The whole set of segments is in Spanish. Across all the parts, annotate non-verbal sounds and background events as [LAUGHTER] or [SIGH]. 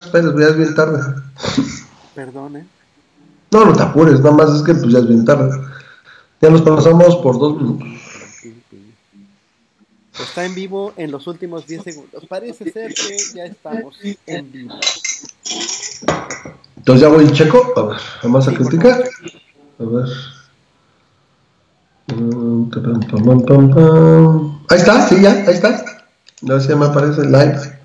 esperes, ya es bien tarde. Perdón, ¿eh? No, no te apures, nada más es que pues ya es bien tarde. Ya nos pasamos por dos minutos. Está en vivo en los últimos 10 segundos. Parece ser que ya estamos en vivo. Entonces ya voy checo. A ver, vamos a criticar. A ver. Mm, ahí está, sí, ya, ahí está. No sé, me aparece live.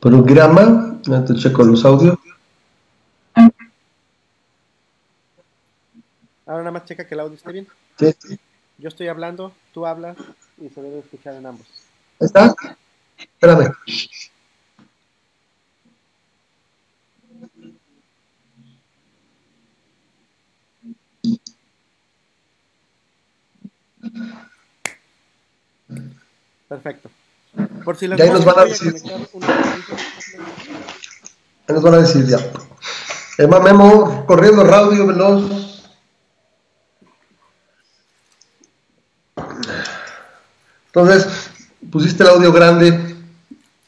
Programa. Ya te checo los audios. Ahora nada más checa que el audio esté bien. Sí. Yo estoy hablando, tú hablas y se debe escuchar en ambos. ¿Ahí está? Espérame. Perfecto. Por si las Ya ahí nos van a decir. Ahí nos van a decir ya. Emma Memo, corriendo radio veloz. Entonces, pusiste el audio grande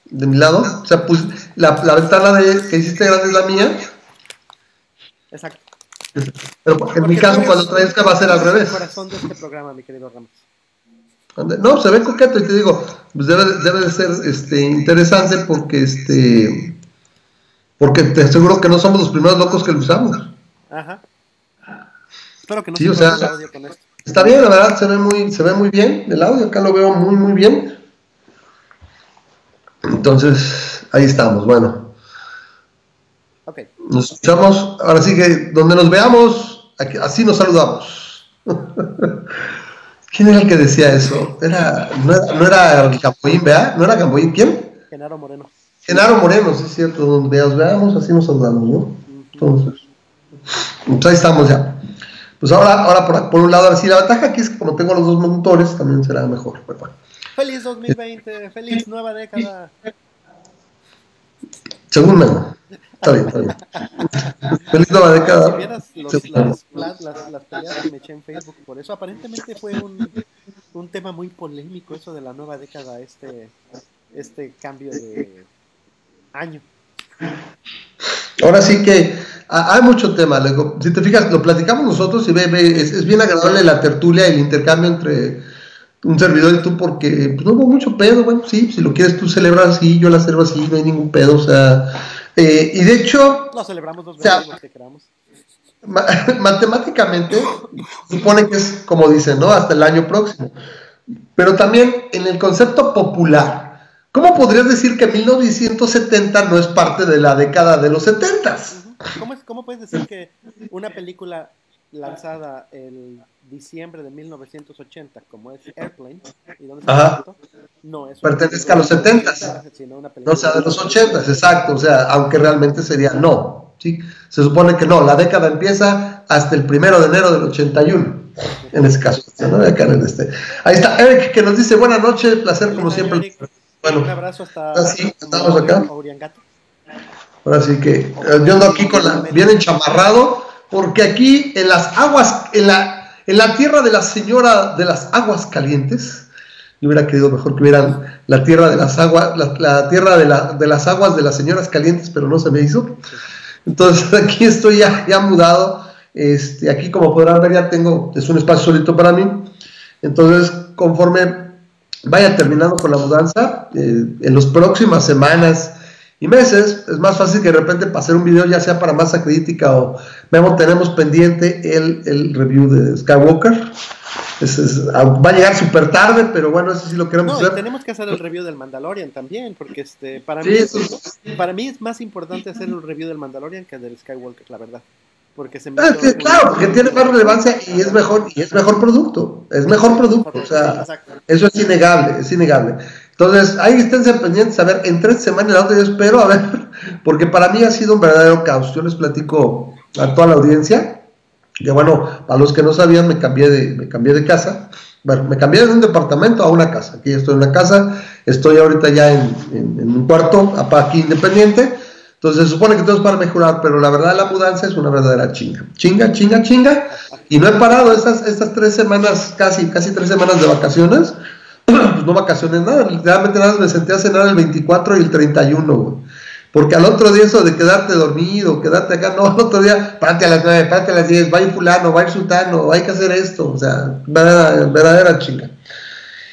de mi lado. O sea, pus- la, la ventana de, que hiciste grande es la mía. Exacto. Pero en mi caso, cuando traes que va a ser al revés. El corazón de este programa, mi querido Ramos. No, se ve coqueto y te digo, pues debe, debe de ser este, interesante porque este porque te aseguro que no somos los primeros locos que lo usamos. Ajá. Espero que no Sí, se o sea- audio con esto. Está bien, la verdad, se ve muy, se ve muy bien el audio, acá lo veo muy muy bien. Entonces, ahí estamos, bueno. Ok. Nos escuchamos, ahora sí que donde nos veamos, aquí- así nos saludamos. [LAUGHS] ¿Quién era el que decía eso? Era, no, era, no era Gamboín, ¿verdad? ¿No era Gamboín? ¿Quién? Genaro Moreno. Genaro Moreno, sí es cierto, donde nos veamos, así nos saludamos, ¿no? Entonces, pues ahí estamos ya. Pues ahora, ahora por, por un lado, ahora sí, la ventaja aquí es que como tengo los dos motores, también será mejor. pero bueno. Feliz 2020, feliz nueva década. Según Memo. Está bien, está bien. Feliz nueva década. Si vieras los- las, las, las, las peleas que me eché en Facebook por eso, aparentemente fue un, un tema muy polémico eso de la nueva década, este, este cambio de año. Ahora sí que ha- hay mucho tema. si te fijas, lo platicamos nosotros y ve, ve, es, es bien agradable la tertulia y el intercambio entre un servidor y tú porque pues, no hubo mucho pedo. Bueno, sí, si lo quieres tú celebrar así, yo la celebro así, no hay ningún pedo. O sea, eh, y de hecho, Lo celebramos dos que queramos. ma- [LAUGHS] matemáticamente supone que es como dicen, ¿no? Hasta el año próximo. Pero también en el concepto popular, ¿cómo podrías decir que 1970 no es parte de la década de los 70? Ujú. ¿Cómo, es, ¿Cómo puedes decir que una película lanzada el diciembre de 1980, como es Airplane, ¿y dónde Ajá. No es Pertenezca a los película 70s. sino una película No sea de los 80, exacto, o sea, aunque realmente sería no, ¿sí? Se supone que no, la década empieza hasta el primero de enero del 81, en ese caso, ¿no? Acá en este. Ahí está Eric que nos dice buenas noches, placer como siempre. Eric. Bueno, Un abrazo hasta Ah, sí, estamos acá. Ahora sí que eh, yo ando aquí con la, bien enchamarrado, porque aquí en las aguas, en la, en la tierra de la señora de las aguas calientes, yo hubiera querido mejor que hubieran la tierra de las aguas, la, tierra de, la- de las aguas de señoras calientes, pero no se me hizo. Entonces [LAUGHS] aquí estoy ya, ya mudado. Este, aquí como podrán ver ya tengo, es un espacio solito para mí. Entonces conforme vaya terminando con la mudanza, eh, en las próximas semanas y meses, es más fácil que de repente para hacer un video ya sea para masa crítica o Memo, tenemos pendiente el, el review de Skywalker. Es- va a llegar súper tarde, pero bueno, eso sí lo queremos No, y hacer. tenemos que hacer el review del Mandalorian también, porque este, para, Sí, mí, eso para mí es más importante hacer un review del Mandalorian que del Skywalker, la verdad. Porque se me Ah, que- claro, porque tiene más relevancia y es mejor, y es mejor producto, es mejor producto, o sea, eso es innegable, es innegable. Entonces, ahí esténse pendientes, a ver, en tres semanas la otra yo espero, a ver, [LAUGHS] porque para mí ha sido un verdadero caos. Yo les platico a toda la audiencia, que bueno, para los que no sabían, me cambié de, me cambié de casa, bueno, me cambié de un departamento a una casa, aquí estoy en una casa, estoy ahorita ya en, en- un cuarto, aquí independiente, entonces se supone que todo es para mejorar, pero la verdad la mudanza es una verdadera chinga. Chinga, chinga, chinga. Y no he parado estas, estas tres semanas, casi, casi tres semanas de vacaciones. Pues no vacaciones, nada. Realmente nada, me senté a cenar el 24 y el 31, güey. Porque al otro día eso de quedarte dormido, quedarte acá, no, al otro día, párate a las nueve, párate a las diez, va a ir fulano, va a ir sultano, hay que hacer esto, o sea, verdadera, verdadera chinga.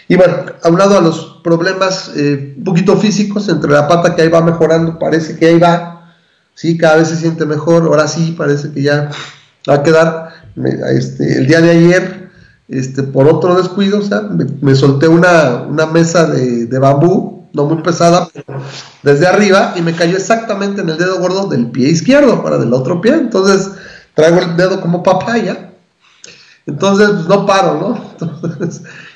Y bueno, hablando a los problemas eh, un poquito físicos, entre la pata que ahí va mejorando, parece que ahí va, sí, cada vez se siente mejor, ahora sí, parece que ya va a quedar. Este, el día de ayer, este, por otro descuido, o sea, me, solté una, una mesa de, de bambú, no muy pesada, desde arriba y me cayó exactamente en el dedo gordo del pie izquierdo, para del otro pie. Entonces traigo el dedo como papaya. Entonces pues, no paro, ¿no? [LAUGHS]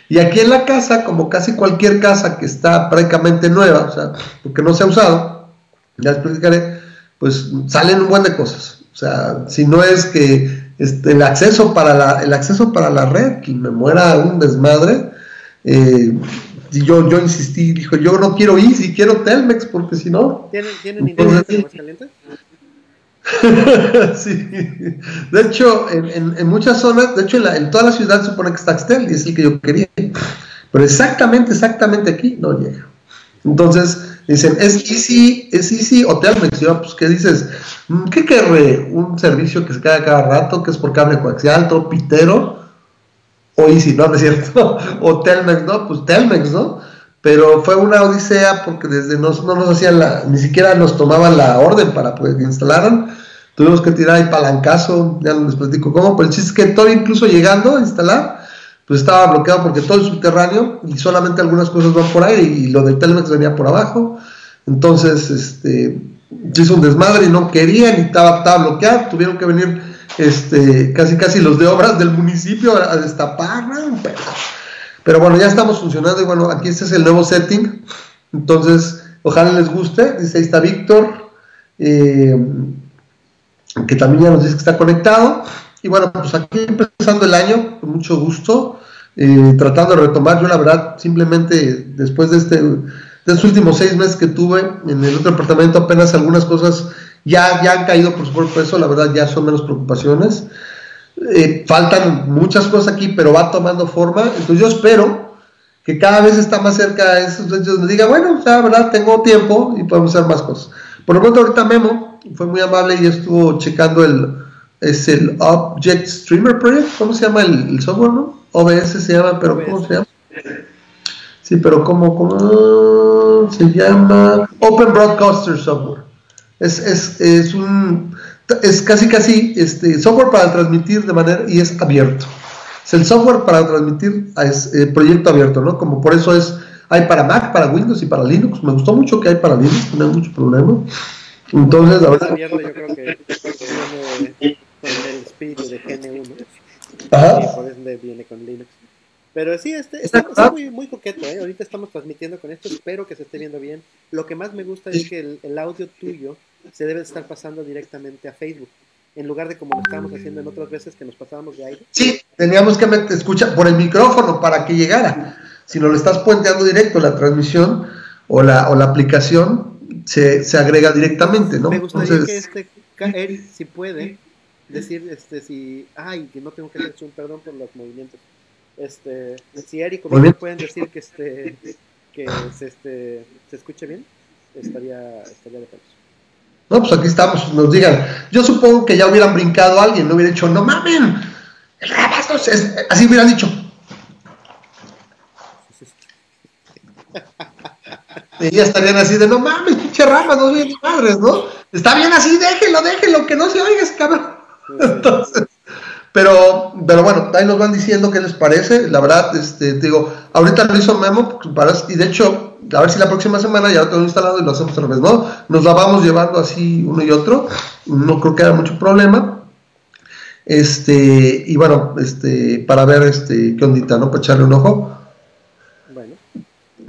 y aquí en la casa, como casi cualquier casa que está prácticamente nueva, o sea, porque no se ha usado, ya explicaré, pues salen un buen de cosas. O sea, si no es que este, el, acceso para la, el acceso para la red, que me muera un desmadre, eh, yo, yo insistí, dijo, yo no quiero Easy, quiero Telmex, porque si no... ¿Tienen, ¿tienen internet en Aguascalientes? [LAUGHS] sí. De hecho, en, en, muchas zonas, de hecho, en, en, toda la ciudad supone que está Axtel y es el que yo quería. Pero exactamente, exactamente aquí no llega. Entonces, dicen, ¿es Easy, es Easy o Telmex? yo, pues, ¿qué dices? Mm, ¿Qué querré? ¿Un servicio que se cae cada rato, que es por cable coaxial, todo pitero? o Easy, ¿no? [LAUGHS] ¿No es cierto? o Telmex, ¿no? Pues Telmex, ¿no? Pero fue una odisea porque desde no, no nos hacían la, ni siquiera nos tomaban la orden para pues, que instalaran. Tuvimos que tirar el palancazo, ya les platico cómo, pero el chiste es que todo incluso llegando a instalar, pues estaba bloqueado porque todo el subterráneo y solamente algunas cosas van por ahí y lo del Telmex venía por abajo. Entonces, este, se hizo un desmadre y no querían y estaba, estaba bloqueado, tuvieron que venir este, casi casi los de obras del municipio a, destapar, pero, bueno, ya estamos funcionando y bueno, aquí este es el nuevo setting, entonces ojalá les guste, dice ahí está Víctor, eh, que también ya nos dice que está conectado, y bueno, pues aquí empezando el año, con mucho gusto, eh, tratando de retomar, yo la verdad, simplemente después de este, de estos últimos seis meses que tuve en el otro departamento, apenas algunas cosas ya, ya han caído por su peso, la verdad ya son menos preocupaciones. Eh, faltan muchas cosas aquí, pero va tomando forma. Entonces yo espero que cada vez está más cerca de esos hechos, me diga, bueno, o sea, verdad, tengo tiempo y podemos hacer más cosas. Por lo pronto ahorita Memo fue muy amable y estuvo checando el, es el Object Streamer Project, ¿cómo se llama el, software, no? OBS se llama, pero ¿cómo se llama? Sí, pero ¿cómo, cómo se llama? Open Broadcaster Software. Es, es, es, un, es casi casi este, software para transmitir de manera y es abierto. Es el software para transmitir, es eh, proyecto abierto, ¿no? Como por eso es, hay para Mac, para Windows y para Linux. Me gustó mucho que hay para Linux, no hay mucho problema. Entonces, la verdad. Yo creo que espíritu de GNU, Ajá. Y por eso viene con Linux. Pero sí, este, está, muy, muy coqueto, ¿eh? Ahorita estamos transmitiendo con esto, espero que se esté viendo bien. Lo que más me gusta es que el, audio tuyo se debe estar pasando directamente a Facebook, en lugar de como lo estábamos haciendo en otras veces que nos pasábamos de aire. Sí, teníamos que escuchar por el micrófono para que llegara. Si no lo estás puenteando directo, la transmisión o la, o la aplicación se, se agrega directamente, ¿no? Me gustaría que este Eric, si puede, decir este si, ay, que no tengo que hacer un perdón por los movimientos este, si Eric o pueden decir que este que se, este, se escuche bien, estaría, estaría de acuerdo. No, pues aquí estamos, nos digan. Yo supongo que ya hubieran brincado alguien, no hubiera dicho, no mamen, así hubieran dicho. y ya estarían así de, no mames, pinche ramas, no soy madres, ¿no? Está bien así, déjenlo, déjenlo, que no se oiga ese cabrón. Entonces, pero, pero bueno, ahí nos van diciendo qué les parece. La verdad, este, digo, ahorita lo hizo Memo, y de hecho, a ver si la próxima semana ya lo tengo instalado y lo hacemos otra vez, ¿no? Nos la vamos llevando así uno y otro. No creo que haya mucho problema. Este, y bueno, este, para ver este, qué ondita, ¿no? Para echarle un ojo. Bueno.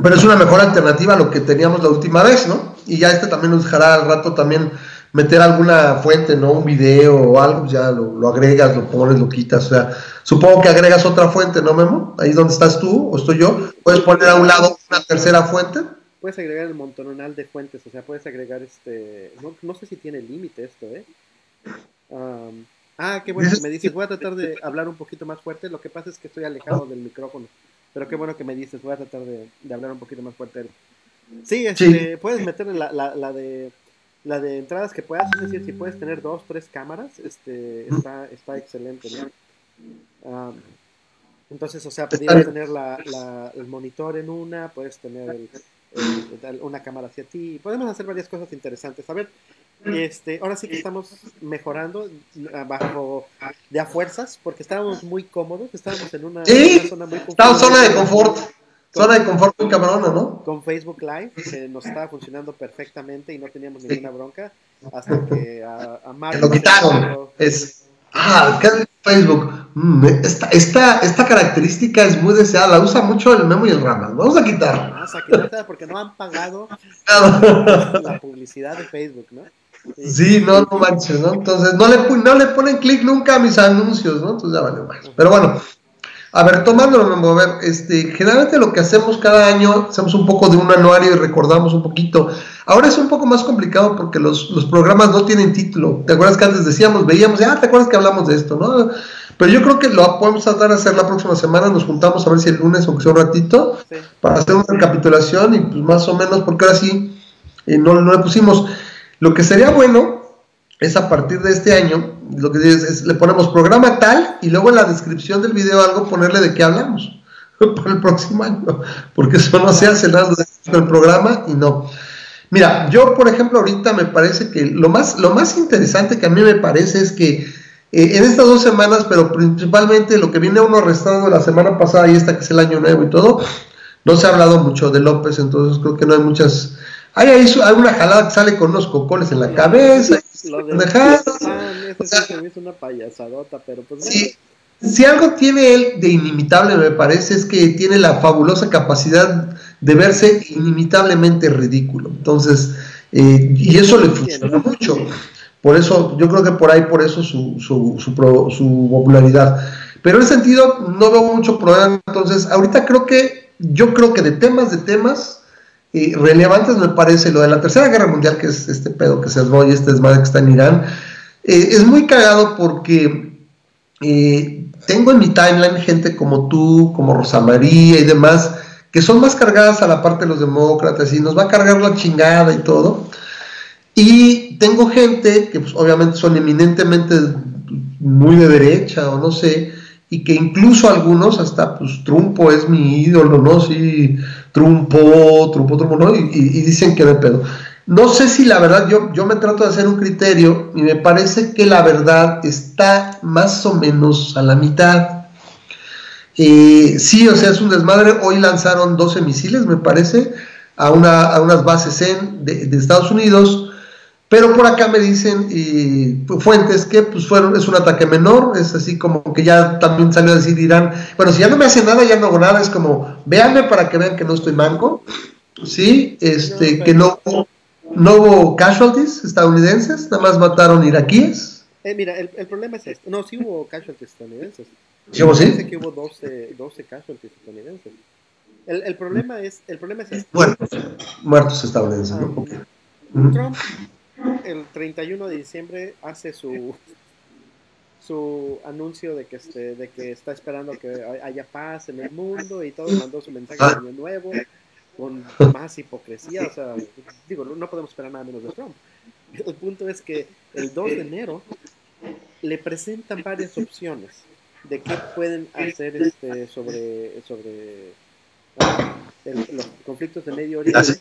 Pero es una mejor alternativa a lo que teníamos la última vez, ¿no? Y ya este también nos dejará al rato también meter alguna fuente, ¿no? Un video o algo, ya lo, agregas, lo pones, lo quitas. O sea, supongo que agregas otra fuente, ¿no, Memo? Ahí donde estás tú o estoy yo. Puedes poner a un lado una tercera fuente. Puedes agregar el montonal de fuentes, o sea, puedes agregar este. No, sé si tiene límite esto, ¿eh? ah, qué bueno que me dices. Voy a tratar de hablar un poquito más fuerte. Lo que pasa es que estoy alejado del micrófono. Pero qué bueno que me dices. Voy a tratar de, hablar un poquito más fuerte. Sí, este, puedes meterle la, la, la de la de entradas que puedas, es decir, si puedes tener dos, tres cámaras, este, está, está excelente, ¿no? entonces, o sea, podrías tener la, la, el monitor en una, puedes tener una cámara hacia ti, podemos hacer varias cosas interesantes. A ver, este, ahora sí que estamos mejorando bajo de a fuerzas, porque estábamos muy cómodos, estábamos en una, zona muy Estábamos zona de confort. Zona de confort muy cabrona, ¿no? Con Facebook Live, que nos estaba funcionando perfectamente y no teníamos ninguna bronca, hasta que a, a Lo quitaron. Es, ah, ¿qué es Facebook? Mm, esta, esta, esta, característica es muy deseada, la usa mucho el Memo y el Ramas. Vamos a quitarla. Vamos a quitarla porque no han pagado [LAUGHS] la publicidad de Facebook, ¿no? Sí, no, no manches, ¿no? Entonces, no le, no le ponen clic nunca a mis anuncios, ¿no? Entonces ya vale más. Pero bueno, a ver, tomándolo, a ver, este, generalmente lo que hacemos cada año, hacemos un poco de un anuario y recordamos un poquito. Ahora es un poco más complicado porque los, los programas no tienen título. ¿Te acuerdas que antes decíamos, veíamos, ah, ¿te acuerdas que hablamos de esto, no? Pero yo creo que lo podemos tratar de hacer la próxima semana. Nos juntamos a ver si el lunes, o sea un ratito, para hacer una recapitulación y pues más o menos, porque ahora sí eh, no, no le pusimos. Lo que sería bueno es a partir de este año, lo que dices es, le ponemos programa tal y luego en la descripción del video algo ponerle de qué hablamos [LAUGHS] para el próximo año, porque eso no se hace nada con el programa y no. Mira, yo por ejemplo ahorita me parece que lo más, lo más interesante que a mí me parece es que eh, en estas dos semanas, pero principalmente lo que viene uno arrestando la semana pasada y esta que es el año nuevo y todo, no se ha hablado mucho de López, entonces creo que no hay muchas hay ahí una jalada que sale con unos cocones en la cabeza. Lo de es una payasadota, pero pues Si algo tiene él de inimitable, me parece, es que tiene la fabulosa capacidad de verse inimitablemente ridículo. Entonces, eh, y eso le funciona mucho. Por eso, yo creo que por ahí, por eso su, su, su, su popularidad. Pero en ese sentido, no veo mucho problema. Entonces, ahorita creo que, yo creo que de temas, de temas, relevantes me parece lo de la Tercera Guerra Mundial, que es este pedo que se y este desmadre que está en Irán. Eh, es muy cagado porque eh, tengo en mi timeline gente como tú, como Rosa María y demás, que son más cargadas a la parte de los demócratas y nos va a cargar la chingada y todo. Y tengo gente que pues, obviamente son eminentemente muy de derecha o no sé, y que incluso algunos, hasta pues Trumpo es mi ídolo, ¿no? Sí, Trumpo, Trumpo, Trumpo, ¿no? Y, dicen que de pedo. No sé si la verdad, yo, yo me trato de hacer un criterio y me parece que la verdad está más o menos a la mitad. Eh, sí, o sea, es un desmadre. Hoy lanzaron 12 misiles, me parece, a, una, a unas bases en, de, de Estados Unidos pero por acá me dicen y fuentes que pues fueron, es un ataque menor, es así como que ya también salió a decir Irán, bueno, si ya no me hace nada, ya no hago nada, es como, véanme para que vean que no estoy manco, sí, este, que no, no hubo casualties estadounidenses, nada más mataron iraquíes. Eh, mira, el, el, problema es esto, no, sí hubo casualties estadounidenses. ¿Sí hubo sí? que hubo 12, 12 casualties estadounidenses. El, el, problema es, el problema es esto. Muertos, muertos estadounidenses, ¿no? Ah, Trump el 31 de diciembre hace su su anuncio de que este, de que está esperando que haya paz en el mundo y todo, mandó su mensaje de año nuevo con [LAUGHS] más hipocresía, o sea, digo, no podemos esperar nada menos de Trump. El punto es que el 2 de enero le presentan varias opciones de qué pueden hacer este sobre sobre los conflictos de Medio Oriente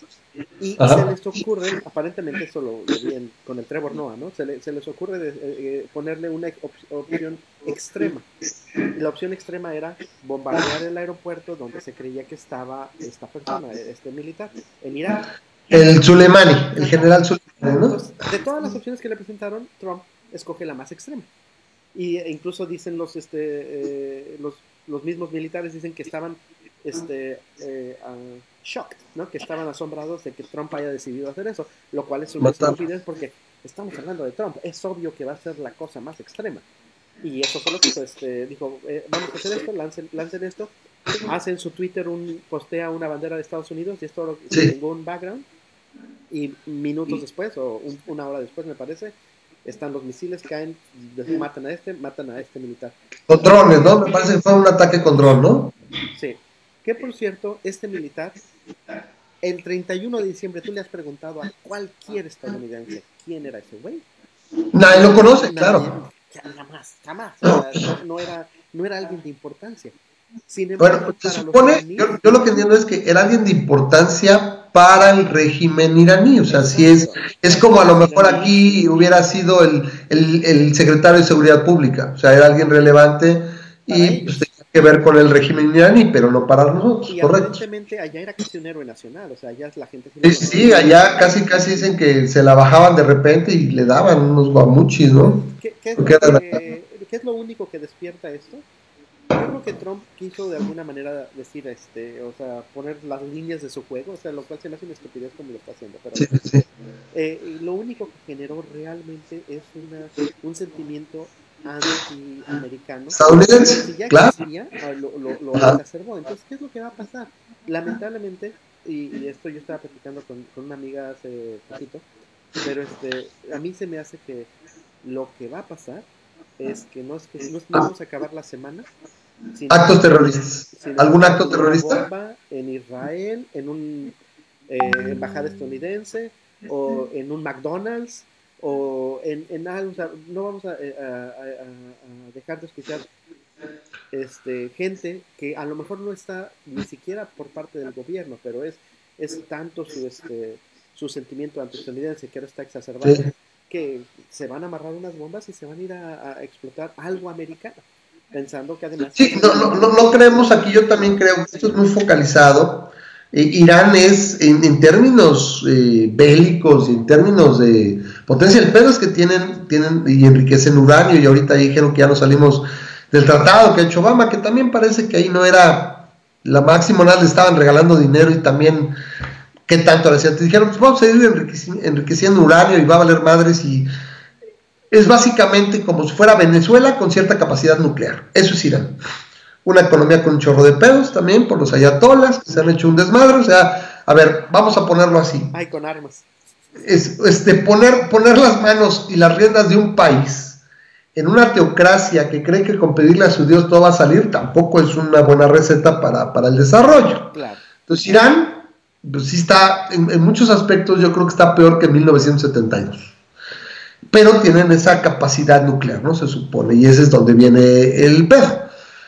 y se les ocurre, aparentemente eso lo, vi con el Trevor Noah, ¿no? Se, se les ocurre de, eh, ponerle una opción extrema. La opción extrema era bombardear el aeropuerto donde se creía que estaba esta persona, este militar, en Irak. El Soleimani, el general Soleimani, de todas las opciones que le presentaron, Trump escoge la más extrema. Y e incluso dicen los, este, eh, los, los mismos militares, dicen que estaban este, eh, shocked, ¿no? Que estaban asombrados de que Trump haya decidido hacer eso, lo cual es una estupidez porque estamos hablando de Trump, es obvio que va a ser la cosa más extrema. Y eso fue lo que este, dijo, eh, vamos a hacer esto, lancen, lancen esto, hacen su Twitter, un, postea una bandera de Estados Unidos y esto sí. tengo un background. Y minutos después, o una hora después me parece, están los misiles, caen, matan a este, matan a este militar. Con drones, ¿no? Me parece que fue un ataque con drones, ¿no? Que por cierto, este militar el 31 de diciembre tú le has preguntado a cualquier estadounidense quién era ese güey. Nadie lo conoce, claro. Jamás, jamás. no, era, no era alguien de importancia. bueno, se supone, yo, lo que entiendo es que era alguien de importancia para el régimen iraní, o sea, si es, es como a lo mejor aquí hubiera sido el, el, secretario de Seguridad Pública, o sea, era alguien relevante y pues, que ver con el régimen iraní, pero no para nosotros, y correcto. allá era casi un héroe nacional, o sea, allá la gente... Sí, sí, allá casi casi dicen que se la bajaban de repente y le daban unos guamuchis, ¿no? ¿Qué, qué es lo único que despierta esto? Yo creo que Trump quiso de alguna manera decir, este, o sea, poner las líneas de su juego, o sea, lo cual se me hace una estupidez como lo está haciendo. Pero sí, sí. Eh, lo único que generó realmente es una, un sentimiento anti-americano. Estadounidense, si ya claro. Ah, lo, lo, lo exacerbó. Entonces, ¿qué es lo que va a pasar? Lamentablemente, y, y esto yo estaba platicando con, con, una amiga hace poquito, pero este, a mí se me hace que lo que va a pasar es que no es que no, vamos a acabar la semana. Actos terroristas. ¿Algún acto terrorista? en Israel, en un eh, embajada estadounidense, o en un McDonald's, o en, en algo. no vamos eh, a, dejar de escuchar este, gente que a lo mejor no está ni siquiera por parte del gobierno, pero es, es tanto su, este, su sentimiento anti-estadounidense que ahora está exacerbado que se van a amarrar unas bombas y se van a ir a, explotar algo americano, pensando que además... Sí, no, no, no, creemos aquí, yo también creo que esto es muy focalizado. Eh, Irán es, en, términos eh, bélicos, en términos de potencia, el pedo es que tienen, tienen y enriquecen uranio, y ahorita dijeron que ya no salimos del tratado que ha hecho Obama, que también parece que ahí no era la máxima, nada, le estaban regalando dinero y también ¿Qué tanto le decían? Te dijeron, pues vamos a ir enriqueciendo, uranio y va a valer madres y es básicamente como si fuera Venezuela con cierta capacidad nuclear. Eso es Irán. Una economía con un chorro de pedos también por los ayatolas que se han hecho un desmadre. O sea, a ver, vamos a ponerlo así. Ay, con armas. Es, este, poner, poner las manos y las riendas de un país en una teocracia que cree que con pedirle a su Dios todo va a salir, tampoco es una buena receta para, para el desarrollo. Claro. Entonces Irán pues sí está, en, muchos aspectos yo creo que está peor que en 1972. Pero tienen esa capacidad nuclear, ¿no? Se supone, y ese es donde viene el pedo.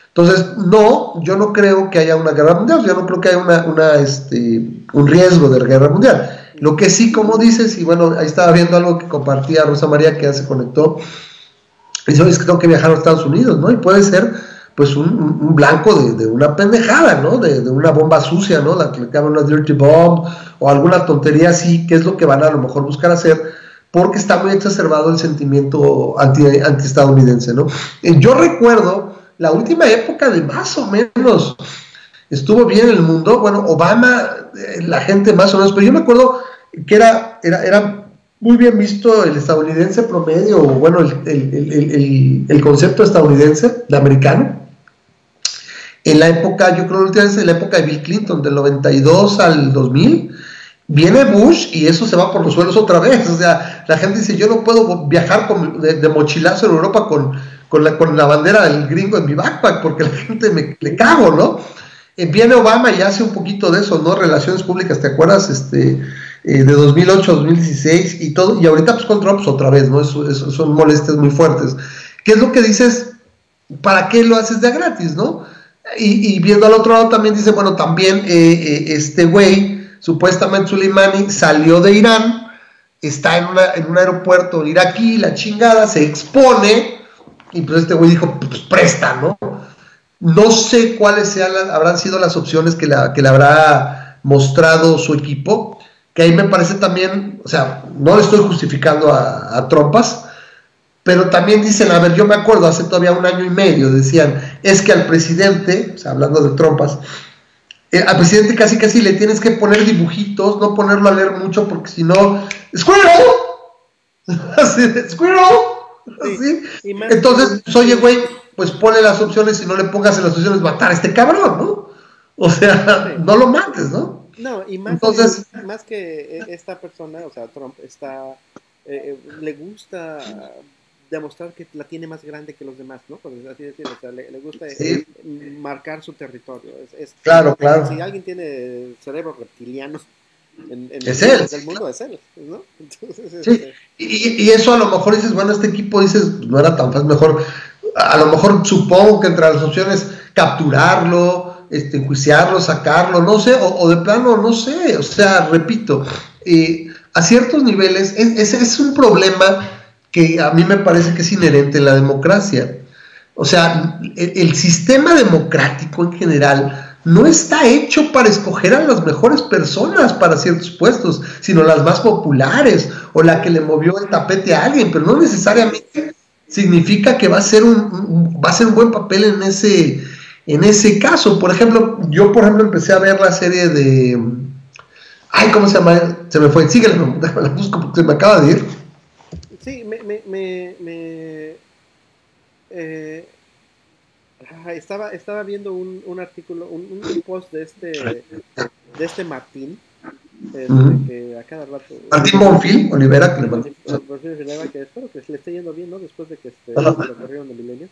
Entonces, no, yo no creo que haya una guerra mundial, yo no creo que haya una, este, un riesgo de guerra mundial. Lo que sí, como dices, y bueno, ahí estaba viendo algo que compartía Rosa María que ya se conectó, dice, es que tengo que viajar a Estados Unidos, ¿no? Y puede ser pues un, blanco de, una pendejada, ¿no? De, una bomba sucia, ¿no? La que le llaman una dirty bomb o alguna tontería así, que es lo que van a, lo mejor buscar hacer, porque está muy exacerbado el sentimiento anti, estadounidense, ¿no? Eh, yo recuerdo la última época de más o menos estuvo bien en el mundo, bueno, Obama, eh, la gente más o menos, pero yo me acuerdo que era, era, era muy bien visto el estadounidense promedio, o bueno, el, el, el concepto estadounidense, el americano, en la época, yo creo que en la época de Bill Clinton, del 92 al 2000, viene Bush y eso se va por los suelos otra vez. O sea, la gente dice, yo no puedo viajar de, mochilazo en Europa con, con, la, con la bandera del gringo en mi backpack porque la gente me le cago, ¿no? Eh, viene Obama y hace un poquito de eso, ¿no? Relaciones públicas, ¿te acuerdas? Este, eh, de 2008 a 2016 y todo, y ahorita pues con otra vez, ¿no? Eso, eso, son molestias muy fuertes. ¿Qué es lo que dices? ¿Para qué lo haces de gratis, no? Y, viendo al otro lado también dice, bueno, también eh, eh, este güey, supuestamente Soleimani, salió de Irán, está en, una, en un aeropuerto iraquí, la chingada, se expone, y pues este güey dijo, pues presta, ¿no? No sé cuáles sean habrán sido las opciones que, que le habrá mostrado su equipo, que ahí me parece también, o sea, no le estoy justificando a, a trompas, pero también dicen, a ver, yo me acuerdo hace todavía un año y medio, decían, es que al presidente, o sea, hablando de trompas, eh, al presidente casi casi le tienes que poner dibujitos, no ponerlo a leer mucho, porque si no, ¡Squirrel! [LAUGHS] Así, ¡Squirrel! Así. Entonces, pues, oye, güey, pues pone las opciones y no le pongas en las opciones matar a este cabrón, ¿no? O sea, no lo mates, ¿no? No, y más, Entonces, que, más que esta persona, o sea, Trump, está, eh, eh, le gusta demostrar que la tiene más grande que los demás, ¿no? así decirlo, o sea, le, gusta marcar su territorio. Es, claro, claro. Si alguien tiene cerebro reptiliano, En, es él. el mundo es él, ¿no? sí, este, y, y, eso a lo mejor dices, bueno, este equipo dices, no era tan fácil, mejor, a lo mejor supongo que entre las opciones capturarlo, este, enjuiciarlo, sacarlo, no sé, o, de plano, no sé, o sea, repito, eh, a ciertos niveles, ese es, un problema que a mí me parece que es inherente en la democracia. O sea, el, sistema democrático en general no está hecho para escoger a las mejores personas para ciertos puestos, sino las más populares o la que le movió el tapete a alguien, pero no necesariamente significa que va a ser un, va a ser un buen papel en ese en ese caso. Por ejemplo, yo por ejemplo empecé a ver la serie de ay, ¿cómo se llama? Se me fue, síguele, [LAUGHS] la busco porque se me acaba de ir. Sí, me, me, me, eh, estaba, estaba viendo un, un artículo, un, un, post de este, de este Martín, este, que a cada rato... Martín Bonfil, Olivera, que le mandó. que espero que se le esté yendo bien, ¿no? Después de que este, lo corrieron de Milenio.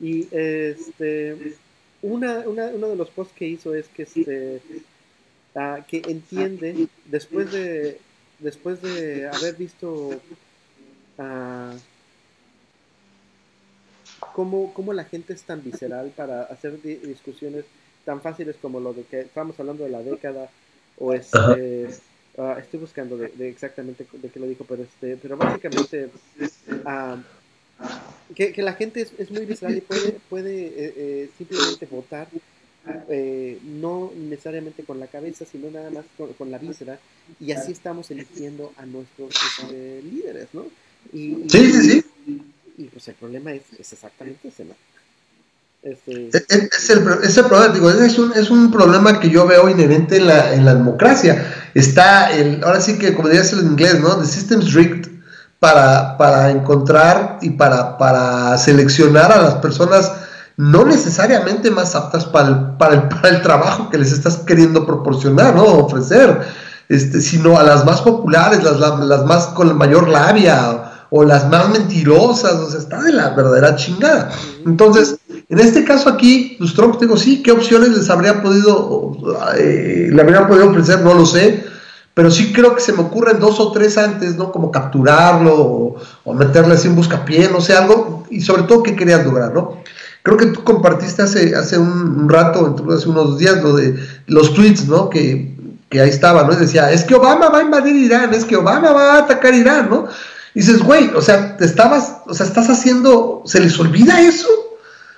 Y este, una, una, uno de los posts que hizo es que, este, uh, que entiende, después de, después de haber visto... Uh, cómo, cómo la gente es tan visceral para hacer discusiones tan fáciles como lo de que estamos hablando de la década o este uh, estoy buscando de, exactamente de qué lo dijo pero este pero básicamente que, que, la gente es, es, muy visceral y puede puede eh, eh, simplemente votar eh, no necesariamente con la cabeza sino nada más con, la víscera y así estamos eligiendo a nuestros este, líderes no y, sí sí sí y pues el problema es, exactamente ese, ¿no? Este... Es, es, el, es, problema, digo, es, un, es un problema que yo veo inherente en la, en la democracia. Está, el, ahora sí que, como dirías en inglés, ¿no? The system's rigged para, para encontrar y para, para seleccionar a las personas no necesariamente más aptas para el, para el, [LAUGHS] para el trabajo que les estás queriendo proporcionar, ¿no? Ofrecer, este, sino a las más populares, las, las más con la mayor labia, o las más mentirosas, o sea, está de la verdadera chingada. Entonces, en este caso aquí, pues Trump, digo, sí, ¿qué opciones les habría podido, eh, le habrían podido ofrecer? No lo sé, pero sí creo que se me ocurren dos o tres antes, ¿no? Como capturarlo o, meterle así un buscapié, no sé, algo, y sobre todo qué querías lograr, ¿no? Creo que tú compartiste hace, hace un, rato, hace unos días, lo de los tweets, ¿no? Que, que ahí estaba, ¿no? Y decía, es que Obama va a invadir Irán, es que Obama va a atacar Irán, ¿no? dices, güey, o sea, te estabas, o sea, estás haciendo, ¿se les olvida eso?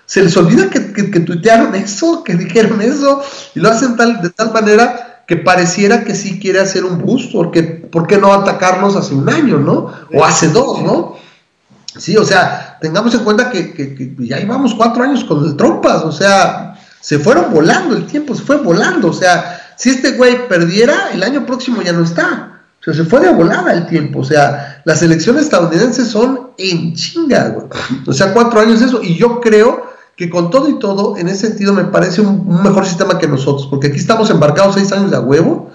¿Se les olvida que, que, tuitearon eso, que dijeron eso? Y lo hacen tal, de tal manera que pareciera que sí quiere hacer un boost, porque ¿por qué no atacarnos hace un año, no? O hace dos, ¿no? Sí, o sea, tengamos en cuenta que, ya llevamos cuatro años con el trompas, o sea, se fueron volando el tiempo, se fue volando, o sea, si este güey perdiera, el año próximo ya no está. O sea, se fue de volada el tiempo. O sea, las elecciones estadounidenses son en chinga, güey. O sea, cuatro años eso. Y yo creo que con todo y todo, en ese sentido, me parece un, mejor sistema que nosotros. Porque aquí estamos embarcados seis años de a huevo.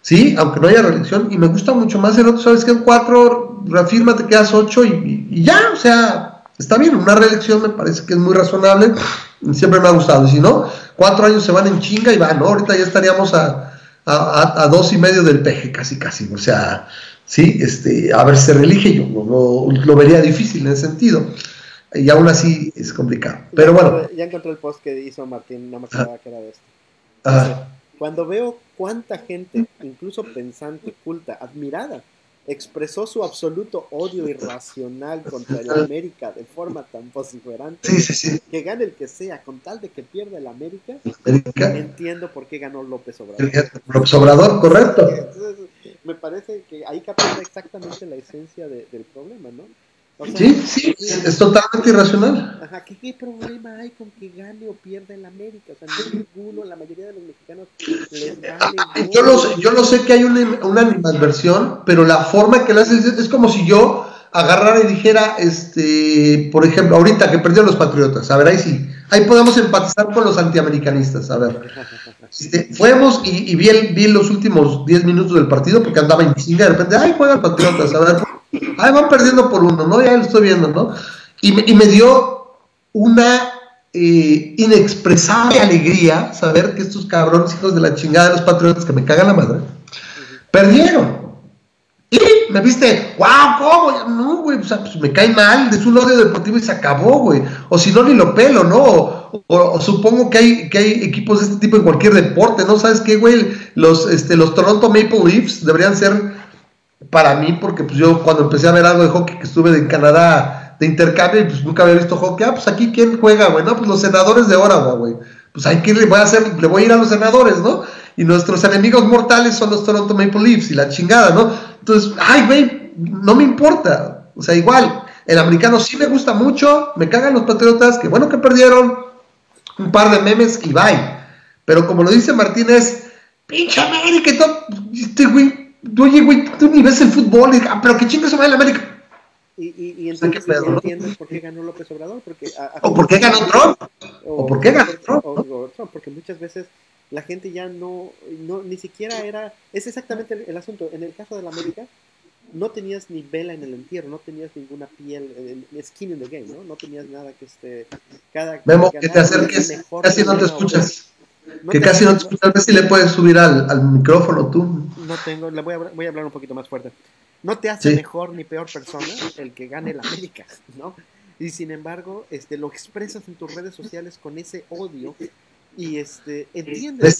Sí, aunque no haya reelección. Y me gusta mucho más el otro. Sabes que en cuatro, reafirma, te quedas ocho y, ya. O sea, está bien. Una reelección me parece que es muy razonable. Siempre me ha gustado. Y si no, cuatro años se van en chinga y van, ¿no? Ahorita ya estaríamos a a, dos y medio del peje, casi, casi. O sea, sí, este, a ver, se reelige yo lo, vería difícil en ese sentido. Y aún así es complicado. Pero bueno. Ya encontré el post que hizo Martín, no me acordaba que era de esto. Cuando veo cuánta gente, incluso pensante, culta, admirada, expresó su absoluto odio irracional contra el América de forma tan vociferante que gane el que sea, con tal de que pierda el América, entiendo por qué ganó López Obrador. López Obrador, correcto. me parece que ahí capta exactamente la esencia del problema, ¿no? Sí, sí, es, totalmente irracional. Ajá, ¿qué, problema hay con que gane o pierda el América? O sea, ninguno, la mayoría de los mexicanos les vale. Yo lo, sé, yo lo sé que hay una, una animadversión, pero la forma que lo haces es, como si yo agarrara y dijera, este, por ejemplo, ahorita que perdió los Patriotas, a ver, ahí sí, ahí podemos empatizar con los antiamericanistas, a ver. Este, fuimos y, vi, el, vi los últimos 10 minutos del partido porque andaba en chinga, de repente, ay, juegan Patriotas, a ver, Ay, van perdiendo por uno, ¿no? Ya lo estoy viendo, ¿no? Y me, dio una eh, inexpresable alegría saber que estos cabrones hijos de la chingada de los patriotas que me cagan la madre, Perdieron. Y me viste, wow, ¿cómo? No, güey, o sea, pues me cae mal, es un odio deportivo y se acabó, güey. O si no, ni lo pelo, ¿no? O, supongo que hay, que hay equipos de este tipo en cualquier deporte, ¿no? ¿Sabes qué, güey? Los, este, los Toronto Maple Leafs deberían ser para mí, porque pues yo cuando empecé a ver algo de hockey que estuve en Canadá de intercambio y pues nunca había visto hockey, ah, pues aquí quién juega, güey, no, pues los senadores de Ottawa, güey. Pues hay que le voy a hacer, le voy a ir a los senadores, ¿no? Y nuestros enemigos mortales son los Toronto Maple Leafs y la chingada, ¿no? Entonces, ay, güey, no me importa. O sea, igual, el americano sí me gusta mucho, me cagan los patriotas, que bueno que perdieron, un par de memes y bye. Pero como lo dice Martínez, pinche América, este güey, oye, güey, tú ni ves el fútbol, y, ah, pero que chingas va el América. Y, y, y entonces pedo, ¿no? entiendes por qué ganó López Obrador. Porque o por qué ganó Trump. O, por qué ganó Trump. porque muchas veces la gente ya no, no, ni siquiera era, es exactamente el, asunto. En el caso de la América, no tenías ni vela en el entierro, no tenías ninguna piel, skin in the game, ¿no? No tenías nada que esté, cada... Memo, que te acerques, casi no te escuchas. Que casi no te escuchas, a ver si le puedes subir al, al micrófono tú. No tengo, le voy a, voy a hablar un poquito más fuerte. No te hace mejor ni peor persona el que gane la América, ¿no? Y sin embargo, este, lo expresas en tus redes sociales con ese odio y este, entiendes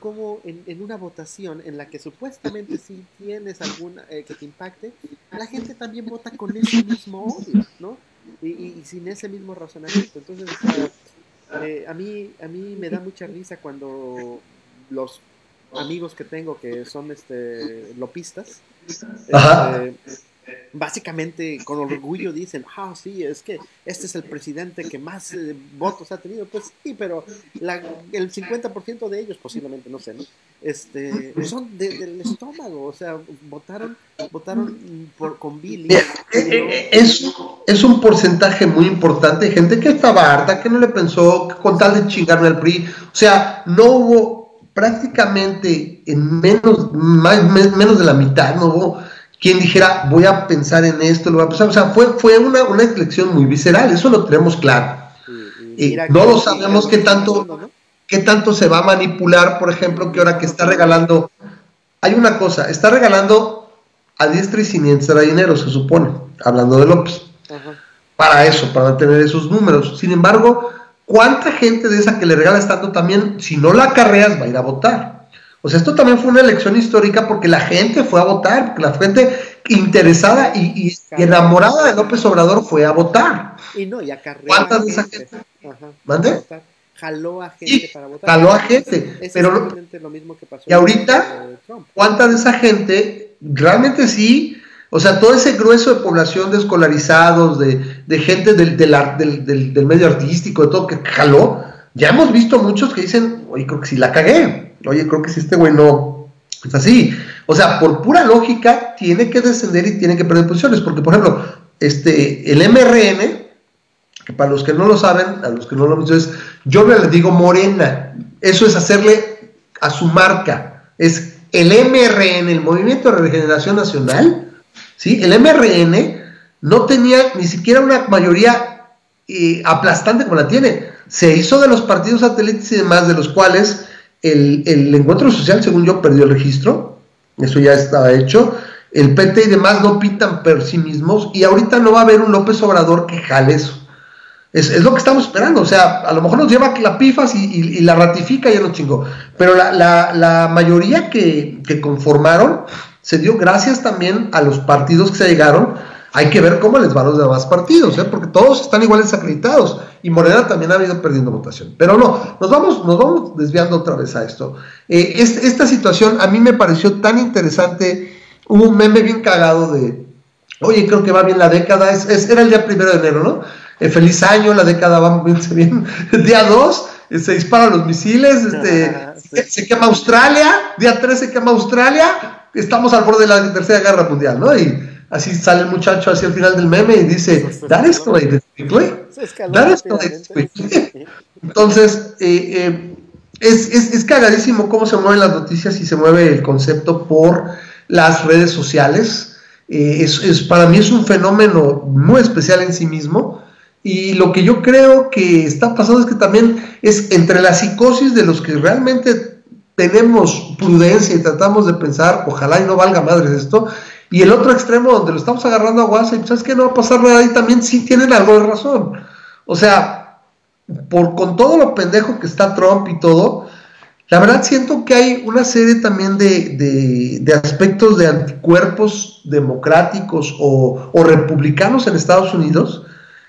cómo, en, una votación en la que supuestamente sí tienes alguna eh, que te impacte, la gente también vota con ese mismo odio, ¿no? Y, sin ese mismo razonamiento. Entonces, eh, a, mí, a mí me da mucha risa cuando los amigos que tengo que son este, lopistas, este, básicamente con orgullo dicen, ah, sí, es que este es el presidente que más eh, votos ha tenido. Pues sí, pero el 50% de ellos posiblemente, no sé, ¿no? Este, son del estómago, o sea, votaron, votaron con Billy. Eh, eh, es, es un porcentaje muy importante de gente que estaba harta, que no le pensó con tal de chingarme al PRI. O sea, no hubo prácticamente en menos, menos de la mitad, no hubo quien dijera, voy a pensar en esto, lo voy a pensar. O sea, fue, fue una, una elección muy visceral, eso lo tenemos claro. Y, no lo sabemos qué tanto, qué tanto se va a manipular, por ejemplo, que ahora que está regalando. Hay una cosa, está regalando a diestra y siniestra dinero, se supone, hablando de López. Para eso, para tener esos números. Sin embargo, ¿cuánta gente de esa que le regalas tanto también, si no la acarreas, va a ir a votar? Sea, esto también fue una elección histórica porque la gente fue a votar, porque la gente interesada y, enamorada de López Obrador fue a votar. Y no, y acarreó ¿Cuántas de esa gente? ¿Mande? Jaló a gente para votar. Jaló a gente. Es pero lo mismo que pasó y ahorita, ¿cuánta de esa gente realmente sí? O sea, todo ese grueso de población de escolarizados, de, de gente del, del, del, del, medio artístico, de todo que jaló, ya hemos visto muchos que dicen, oye, creo que sí la cagué oye, creo que si este güey no es así. O sea, por pura lógica, tiene que descender y tiene que perder posiciones. Porque, por ejemplo, este, el MRN, que para los que no lo saben, a los que no lo saben, es, yo le digo morena. Eso es hacerle a su marca. Es el MRN, el Movimiento de Regeneración Nacional. ¿sí? El MRN no tenía ni siquiera una mayoría eh, aplastante como la tiene. Se hizo de los partidos satélites y demás, de los cuales el, encuentro social, según yo, perdió el registro. Eso ya estaba hecho. El PT y demás no pintan por sí mismos. Y ahorita no va a haber un López Obrador que jale eso. Es, lo que estamos esperando. O sea, a lo mejor nos lleva la pifas y, la ratifica y ya lo chingó. Pero la, mayoría que, que, conformaron se dio gracias también a los partidos que se llegaron hay que ver cómo les van los demás partidos, ¿eh? porque todos están iguales acreditados y Morena también ha ido perdiendo votación. Pero no, nos vamos, nos vamos desviando otra vez a esto. Eh, esta situación a mí me pareció tan interesante. Hubo un meme bien cagado de, oye, creo que va bien la década, es, era el día primero de enero, ¿no? Eh, feliz año, la década va [LAUGHS] bien, bien. Día 2, se disparan los misiles, este, se, quema Australia, día 3 se quema Australia, estamos al borde de la tercera guerra mundial, ¿no? Y así sale el muchacho hacia el final del meme y dice, that the way That is the Entonces, eh, eh, es, es, es, cagadísimo cómo se mueven las noticias y se mueve el concepto por las redes sociales. Eh, es, es, para mí es un fenómeno muy especial en sí mismo. Y lo que yo creo que está pasando es que también es entre la psicosis de los que realmente tenemos prudencia y tratamos de pensar, ojalá y no valga madres esto, y el otro extremo donde lo estamos agarrando a guasa y sabes que no va a pasar nada y también sí tienen algo de razón. O sea, por con todo lo pendejo que está Trump y todo, la verdad siento que hay una serie también de, de, aspectos de anticuerpos democráticos o, o, republicanos en Estados Unidos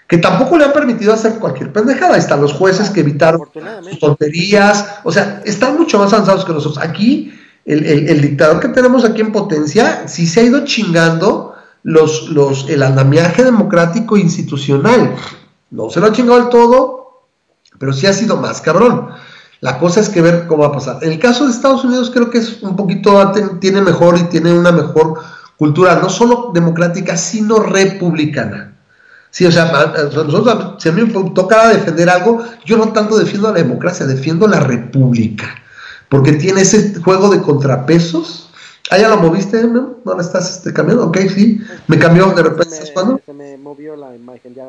que tampoco le han permitido hacer cualquier pendejada. Ahí están los jueces que evitaron tonterías, o sea, están mucho más avanzados que nosotros. Aquí el, dictador que tenemos aquí en potencia sí se ha ido chingando los, los, el andamiaje democrático institucional. No se lo ha chingado del todo, pero sí ha sido más cabrón. La cosa es que ver cómo va a pasar. En el caso de Estados Unidos creo que es un poquito, tiene mejor y tiene una mejor cultura, no solo democrática, sino republicana. Sí, o sea, nosotros, si a mí me toca defender algo, yo no tanto defiendo la democracia, defiendo la república porque tiene ese juego de contrapesos. Ah, ya lo moviste, ¿no? ¿No le estás este, cambiando? Ok, sí. Me cambió de repente. Se me, se me movió la imagen, ya.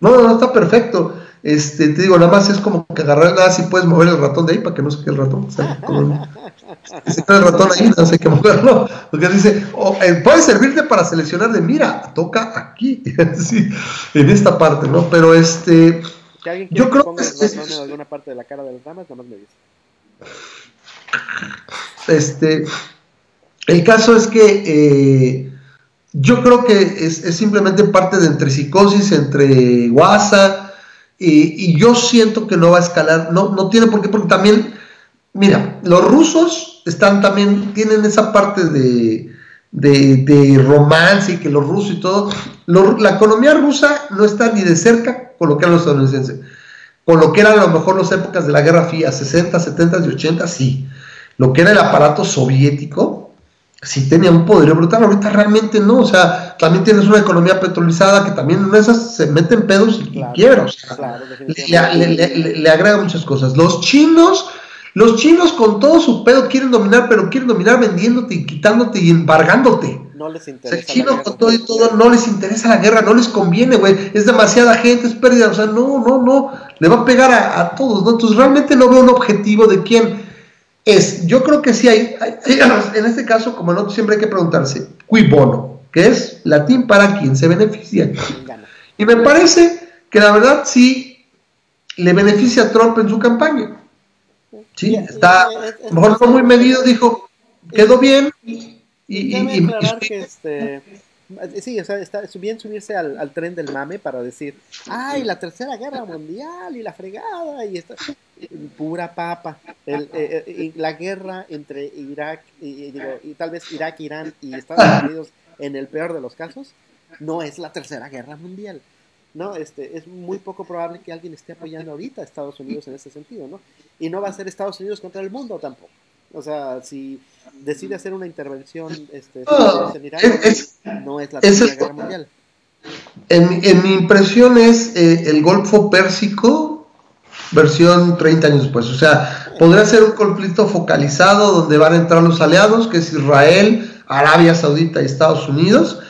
No, no, está perfecto. Este, te digo, nada más es como que agarrar nada si puedes mover el ratón de ahí para que no se quede el ratón. O sea, [LAUGHS] si el ratón ahí, no sé qué moverlo. Porque dice, oh, eh, puede servirte para seleccionar de mira, toca aquí, [LAUGHS] sí, en esta parte, ¿no? Pero este. yo creo que es, en alguna parte de la cara de las damas, nada más me dice. Este, el caso es que eh, yo creo que es, simplemente parte de entre psicosis, entre WhatsApp, y, yo siento que no va a escalar, no, no tiene por qué, porque también, mira, los rusos están también, tienen esa parte de, de, romance y que los rusos y todo, la economía rusa no está ni de cerca con lo que eran los estadounidenses con lo que eran a lo mejor las épocas de la Guerra Fría, 60, 70 y 80, sí. Lo que era el aparato soviético, sí tenía un poder brutal, ahorita realmente no, o sea, también tienes una economía petrolizada que también en esas se meten pedos y, quiebra, le, agrega muchas cosas. Los chinos, los chinos con todo su pedo quieren dominar, pero quieren dominar vendiéndote y quitándote y embargándote. No les interesa. el chino con todo y todo no les interesa la guerra, no les conviene, güey. Es demasiada gente, es pérdida. O sea, no, no, no. Le va a pegar a, todos, ¿no? Entonces realmente no veo un objetivo de quién es. Yo creo que sí hay, en este caso, como en otro, siempre hay que preguntarse, cui bono, que es latín para quién se beneficia. Y me parece que la verdad sí le beneficia a Trump en su campaña. Sí, está, a lo mejor fue muy medido, dijo, quedó bien, y, y, aclarar que este sí, o sea, está bien subirse al, tren del mame para decir, ay, la tercera guerra mundial y la fregada y esta pura papa. El, eh, eh, la guerra entre Irak y, digo, y tal vez Irak, Irán y Estados Unidos en el peor de los casos no es la tercera guerra mundial. ¿no? Este, es muy poco probable que alguien esté apoyando ahorita a Estados Unidos en ese sentido, ¿no? Y no va a ser Estados Unidos contra el mundo tampoco. O sea, si decide hacer una intervención este, en Irak, no es la Tercera Guerra Mundial. En, mi impresión es eh, el Golfo Pérsico, versión 30 años después. O sea, podría ser un conflicto focalizado donde van a entrar los aliados, que es Israel, Arabia Saudita y Estados Unidos.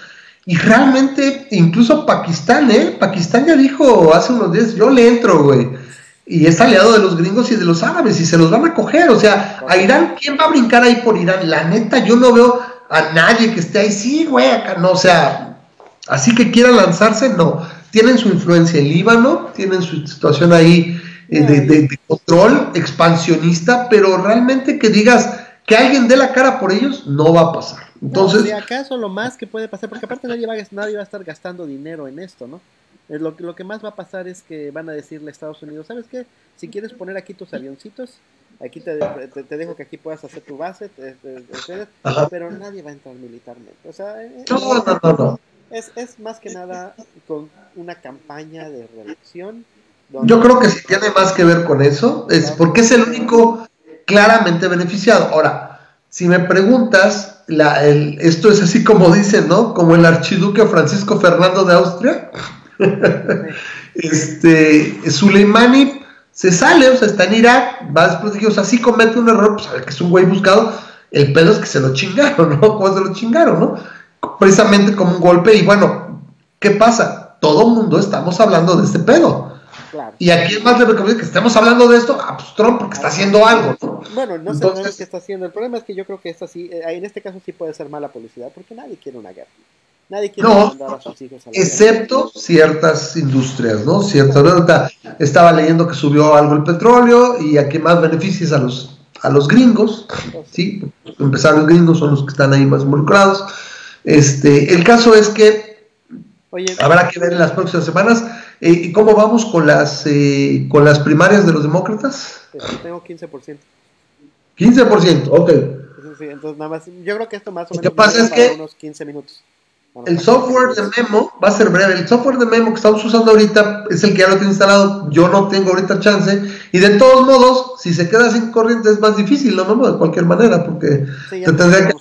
Y realmente, incluso Pakistán, ¿eh? Pakistán ya dijo hace unos días, yo le entro, güey y es aliado de los gringos y de los árabes y se los van a coger. O sea, a Irán, ¿quién va a brincar ahí por Irán? La neta, yo no veo a nadie que esté ahí, sí, güey, acá, no, o sea, así que quieran lanzarse, no. Tienen su influencia en Líbano, tienen su situación ahí eh, de, control expansionista, pero realmente que digas que alguien dé la cara por ellos, no va a pasar. Entonces, si acaso lo más que puede pasar, porque aparte nadie va, nadie va a estar gastando dinero en esto, ¿no? Lo, lo que más va a pasar es que van a decirle a Estados Unidos, ¿sabes qué? Si quieres poner aquí tus avioncitos, aquí te, te, dejo que aquí puedas hacer tu base, pero nadie va a entrar militarmente. O sea, eh, es, es, más que nada con una campaña de reelección. Yo creo que si tiene más que ver con eso, es porque es el único claramente beneficiado. Ahora, si me preguntas, la, el, esto es así como dicen, ¿no? Como el archiduque Francisco Fernando de Austria [LAUGHS] este, Suleimani se sale, o sea, está en Irak, va desprotegido, o sea, si comete un error, pues a ver que es un güey buscado, el pedo es que se lo chingaron, [LAUGHS] ¿no? ¿Cómo se lo chingaron, no? Precisamente como un golpe, y bueno, ¿qué pasa? Todo mundo estamos hablando de este pedo. Y aquí más le recomiendo que estemos hablando de esto, a ah, pues, Trump, porque está haciendo algo. Bueno, no sé qué está haciendo. El problema es que yo creo que esto sí, eh, en este caso sí puede ser mala publicidad, porque nadie quiere una guerra. Nadie quiere mandar a sus hijos a la excepto ciertas industrias, ¿no? Cierto, estaba leyendo que subió algo el petróleo y a qué más beneficios a los a los gringos, ¿sí? Empezar los gringos son los que están ahí más involucrados. Este, el caso es que habrá que ver en las próximas semanas eh, cómo vamos con las eh, con las primarias de los demócratas. tengo 15%. 15%, ok. entonces nada más, yo creo que esto más o menos pasa es que unos 15 minutos. El software de Memo va a ser breve. El software de Memo que estamos usando ahorita es el que ya lo tiene instalado. Yo no tengo ahorita chance. Y de todos modos, si se queda sin corriente es más difícil, ¿no, Memo? De cualquier manera, porque se tendría que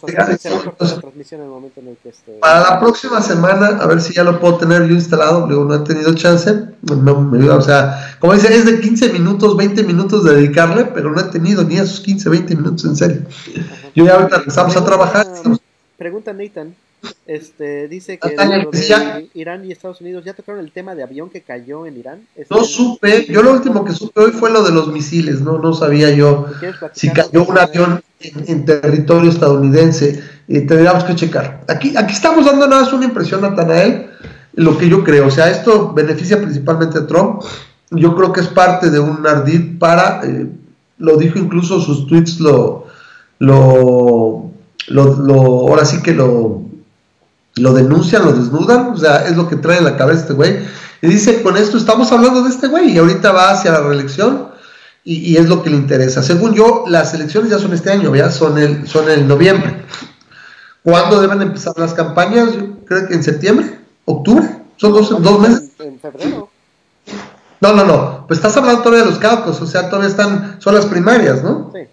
Para la próxima semana, a ver si ya lo puedo tener yo instalado. Luego no he tenido chance. o sea, como dice, es de 15 minutos, 20 minutos de dedicarle, pero no he tenido ni esos 15, 20 minutos en serio. Yo ya ahorita empezamos a trabajar. Pregunta Nathan. Este, dice que de Irán y Estados Unidos ya tocaron el tema de avión que cayó en Irán. no supe, yo lo último que supe hoy fue lo de los misiles, no, no sabía yo si cayó un avión en, territorio estadounidense. Eh, tendríamos que checar. Aquí, aquí estamos dando nada más una impresión, Natanael, lo que yo creo. O sea, esto beneficia principalmente a Trump. Yo creo que es parte de un ardid para, eh, lo dijo incluso sus tweets, lo, lo, lo, lo ahora sí que lo lo denuncian, lo desnudan, o sea, es lo que trae en la cabeza este güey. Y dice, con esto estamos hablando de este güey y ahorita va hacia la reelección y, es lo que le interesa. Según yo, las elecciones ya son este año, ya son el, son el noviembre. ¿Cuándo deben empezar las campañas? Yo creo que en septiembre, octubre, son dos, dos meses. En febrero. No, no, no, pues estás hablando todavía de los caucos, o sea, todavía están, son las primarias, ¿no? Sí.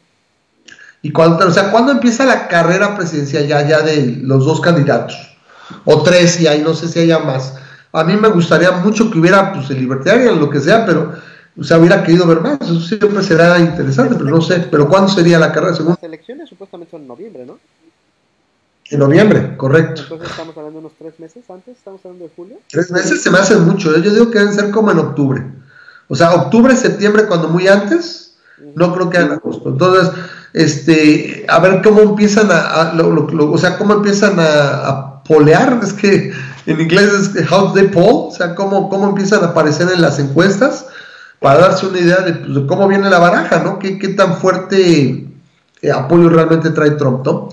Y cuando, o sea, ¿cuándo empieza la carrera presidencial ya, ya de los dos candidatos? O tres y ahí no sé si haya más. A mí me gustaría mucho que hubiera pues el libertario, lo que sea, pero o sea, hubiera querido ver más, eso siempre será interesante, pero no sé, pero ¿cuándo sería la carrera según? Las elecciones supuestamente son en noviembre, ¿no? En noviembre, correcto. Entonces estamos hablando de unos tres meses antes, estamos hablando de julio. Tres meses se me hace mucho, ¿eh? yo digo que deben ser como en octubre. O sea, octubre, septiembre, cuando muy antes, no creo que en agosto. Entonces, este, a ver cómo empiezan a, o sea, cómo empiezan a polear, es que en inglés es how they poll, o sea, cómo, cómo empiezan a aparecer en las encuestas, para darse una idea de, pues, cómo viene la baraja, ¿no? ¿Qué, qué tan fuerte eh, apoyo realmente trae Trump, ¿no?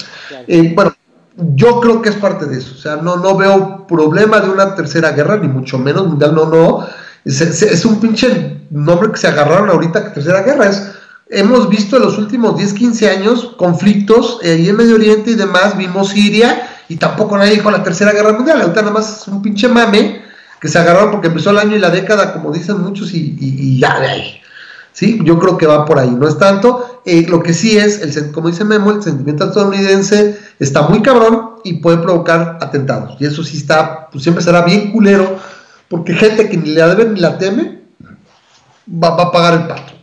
Eh, bueno, yo creo que es parte de eso, o sea, no, no veo problema de una tercera guerra, ni mucho menos mundial, no, no, es, es un pinche nombre que se agarraron ahorita que tercera guerra es hemos visto en los últimos 10, 15 años conflictos eh, ahí en Medio Oriente y demás, vimos Siria y tampoco nadie dijo la Tercera Guerra Mundial, ahorita nada más es un pinche mame que se agarraron porque empezó el año y la década, como dicen muchos, y, ya de ahí. ¿Sí? Yo creo que va por ahí, no es tanto. Eh, lo que sí es, el, como dice Memo, el sentimiento estadounidense está muy cabrón y puede provocar atentados. Y eso sí está, pues siempre será bien culero, porque gente que ni la debe ni la teme va, a pagar el pato.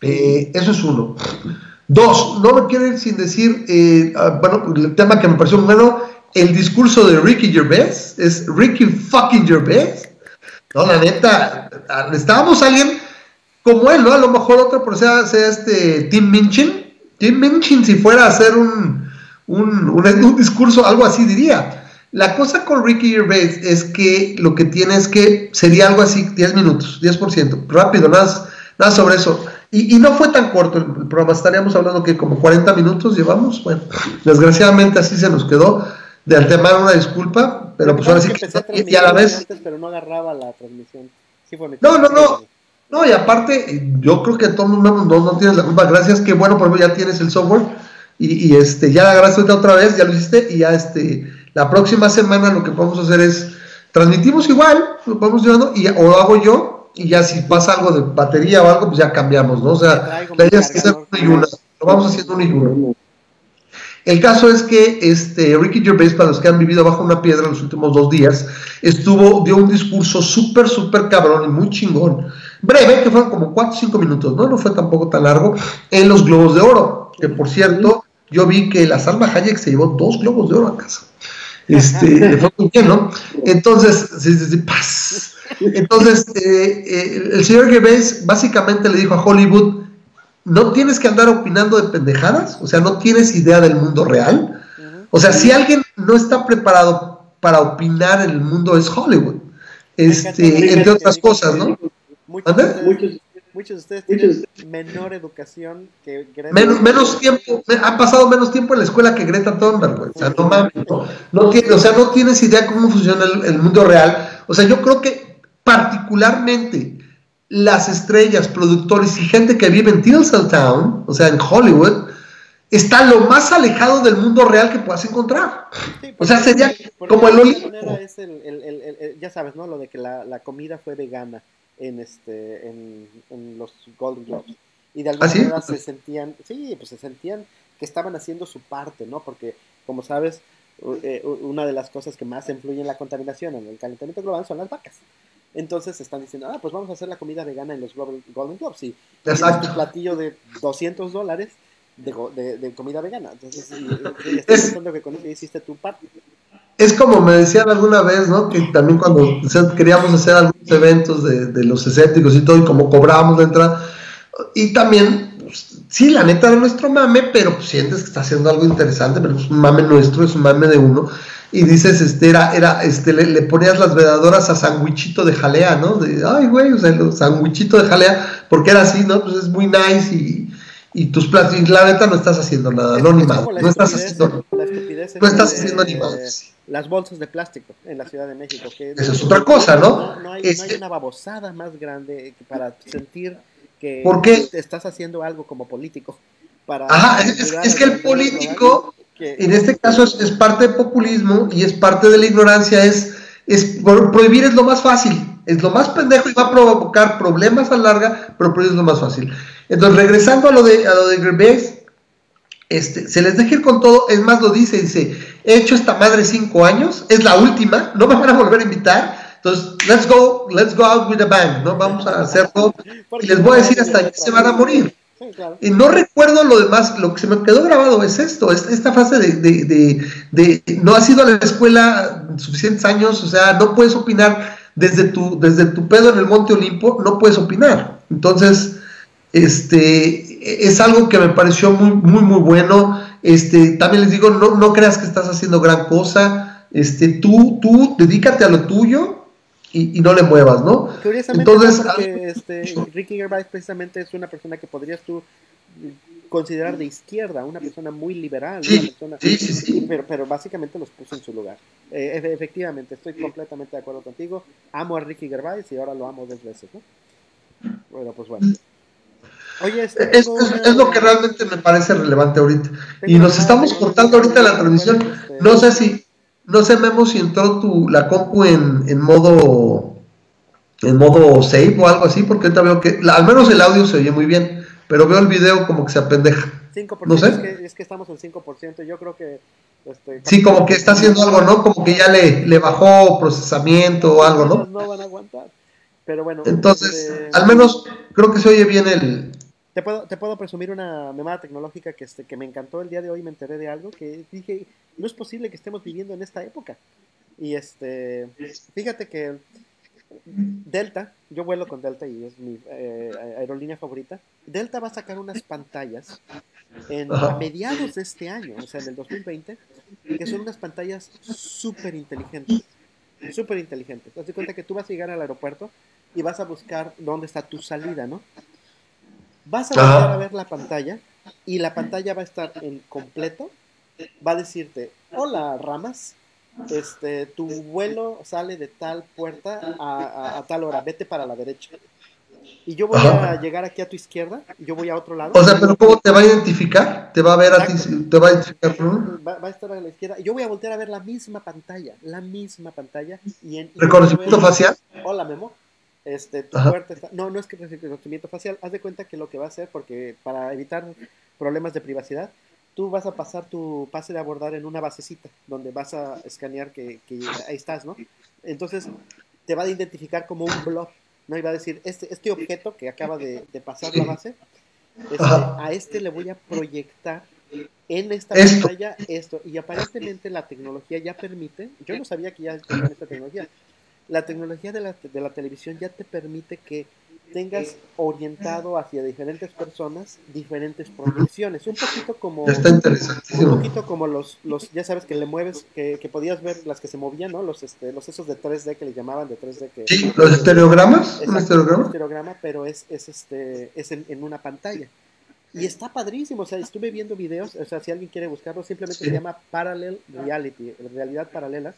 Eh, eso es uno. Dos, no me quiero ir sin decir, eh, ah, bueno, el tema que me pareció bueno, el discurso de Ricky Gervais, es Ricky fucking Gervais. No, la neta, ah, necesitábamos a alguien como él, ¿no? A lo mejor otra persona sea este Tim Minchin. Tim Minchin, si fuera a hacer un, un, un, discurso, algo así diría. La cosa con Ricky Gervais es que lo que tiene es que sería algo así, 10 minutos, 10%, rápido, nada, nada sobre eso. Y, no fue tan corto el, programa, estaríamos hablando que como 40 minutos llevamos. Bueno, desgraciadamente así se nos quedó. De antemano una disculpa, pero pues ahora sí que. Y, a la vez. pero no agarraba la transmisión. no, no, no. No, y aparte, yo creo que todo el mundo no, no tienes la culpa. Gracias, que bueno, por ya tienes el software. Y, este, ya gracias otra vez, ya lo hiciste. Y ya este, la próxima semana lo que podemos hacer es transmitimos igual, lo vamos llevando, y, o lo hago yo, y ya si pasa algo de batería o algo, pues ya cambiamos, ¿no? O sea, la idea es sea una y una, lo vamos haciendo una y una. El caso es que este, Ricky Gervais, para los que han vivido bajo una piedra en los últimos dos días, estuvo, dio un discurso súper, súper cabrón y muy chingón. Breve, que fueron como 4 o 5 minutos, ¿no? No fue tampoco tan largo, en los globos de oro. Que por cierto, yo vi que la Salma Hayek se llevó dos globos de oro a casa. Este, le fue muy bien, ¿no? [LAUGHS] Entonces, sí, sí, sí, paz Entonces, eh, eh, el señor Gervais básicamente le dijo a Hollywood, no tienes que andar opinando de pendejadas, o sea, no tienes idea del mundo real. O sea, si alguien no está preparado para opinar en el mundo es Hollywood, este, entre otras cosas, ¿no? Muchos, muchos, de ustedes tienen menor educación que Greta menos, menos tiempo, han pasado menos tiempo en la escuela que Greta Thunberg, O sea, no mames, no, tiene, o sea, no tienes idea cómo funciona el mundo real. O sea, yo creo que particularmente las estrellas, productores y gente que vive en Tinseltown, o sea, en Hollywood, está lo más alejado del mundo real que puedas encontrar. o sea, sería como el Olimpo. ya sabes, ¿no? Lo de que la, comida fue vegana en este en, los Golden Globes. Y de alguna ¿Ah, manera se sentían, sí, pues se sentían que estaban haciendo su parte, ¿no? Porque, como sabes, eh, una de las cosas que más influye en la contaminación, en el calentamiento global, son las vacas. Entonces están diciendo, ah, pues vamos a hacer la comida vegana en los Golden Globes. Y un platillo de 200 dólares de, comida vegana. Entonces, [LAUGHS] estás pensando que con eso hiciste tu parte. Es como me decían alguna vez, ¿no? Que también cuando queríamos hacer algunos eventos de, los escépticos y todo, y como cobrábamos la entrada, y también, pues, sí, la neta era nuestro mame, pero pues, sientes que está haciendo algo interesante, pero es un mame nuestro, es un mame de uno y dices, este, era, era, este, le, ponías las vedadoras a sandwichito de jalea, ¿no? De, ay, güey, o sea, el sandwichito de jalea, porque era así, ¿no? Pues es muy nice y, y tus platos, y la neta no estás haciendo nada, no ni más, no estás haciendo, no estás haciendo ni más. Las bolsas de plástico en la Ciudad de México. Que Eso es otra cosa, ¿no? No, hay, no hay una babosada más grande para sentir que estás haciendo algo como político. Para Ajá, es, es que el político en este caso es, parte de populismo y es parte de la ignorancia, es, es prohibir es lo más fácil, es lo más pendejo y va a provocar problemas a larga, pero prohibir es lo más fácil. Entonces, regresando a lo de, a lo de este, se les deja ir con todo, es más lo dice, dice, he hecho esta madre cinco años, es la última, no me van a volver a invitar, entonces, let's go, let's go out with a bang, ¿no? Vamos a hacerlo [LAUGHS] y les voy a decir hasta que se van a morir. Y no recuerdo lo demás, lo que se me quedó grabado es esto, es esta fase de, de, no has ido a la escuela suficientes años, o sea, no puedes opinar desde tu, desde tu pedo en el Monte Olimpo, no puedes opinar. Entonces, este, es algo que me pareció muy, muy, muy bueno. Este, también les digo, no, no creas que estás haciendo gran cosa. Este, tú, tú, dedícate a lo tuyo y, no le muevas, ¿no? Curiosamente, Entonces, este, Ricky Gervais precisamente es una persona que podrías tú considerar de izquierda, una persona muy liberal, sí, sí, sí, Pero, pero, básicamente los puso en su lugar. Eh, efectivamente, estoy completamente de acuerdo contigo. Amo a Ricky Gervais y ahora lo amo dos veces, ¿no? Bueno, pues bueno. Oye, este, es, es, lo que realmente me parece relevante ahorita. Y nos estamos cortando ahorita la transmisión. Este, no sé si no sé, Memo, si entró tu, la compu en, en modo en modo save o algo así, porque ahorita veo que, al menos el audio se oye muy bien, pero veo el video como que se apendeja. 5%, no sé. Es que, es que estamos en 5%, yo creo que... Este, sí, como que está haciendo algo, ¿no? Como que ya le, le bajó procesamiento o algo, ¿no? No van a aguantar. Pero bueno. Entonces, este, al menos creo que se oye bien el, te puedo, te puedo presumir una memada tecnológica que, este, que me encantó el día de hoy, me enteré de algo que dije, no es posible que estemos viviendo en esta época. Y este, fíjate que Delta, yo vuelo con Delta y es mi eh, aerolínea favorita. Delta va a sacar unas pantallas en, a mediados de este año, o sea, en el 2020, que son unas pantallas súper inteligentes. Súper inteligentes. Te das cuenta que tú vas a llegar al aeropuerto y vas a buscar dónde está tu salida, ¿no? Vas a volver a ver la pantalla y la pantalla va a estar en completo. Va a decirte, hola ramas, este, tu vuelo sale de tal puerta a, tal hora, vete para la derecha. Y yo voy a llegar aquí a tu izquierda y yo voy a otro lado. O sea, pero ¿cómo te va a identificar? ¿Te va a ver a ti? ¿Te va a identificar? Va, a estar a la izquierda. Y yo voy a voltear a ver la misma pantalla, la misma pantalla. Y en, ¿Reconocimiento facial? Hola, Memo este, tu puerta está... No, no es que reconocimiento facial, haz de cuenta que lo que va a hacer, porque para evitar problemas de privacidad, tú vas a pasar tu pase de abordar en una basecita, donde vas a escanear que, ahí estás, ¿no? Entonces, te va a identificar como un blog, ¿no? Y va a decir, este, este objeto que acaba de, pasar la base, este, a este le voy a proyectar en esta pantalla esto. Y aparentemente la tecnología ya permite, yo no sabía que ya tenía esta tecnología, la tecnología de la, de la televisión ya te permite que tengas orientado hacia diferentes personas diferentes proyecciones. Un poquito como. Un poquito como los, los ya sabes que le mueves, que, que podías ver las que se movían, ¿no? Los, este, los esos de 3D que le llamaban de 3D. Que, sí, los estereogramas. un estereograma. estereograma, pero es, es, este, es en, en, una pantalla. Y está padrísimo, o sea, estuve viendo videos, o sea, si alguien quiere buscarlo, simplemente se llama Parallel Reality, realidad paralela.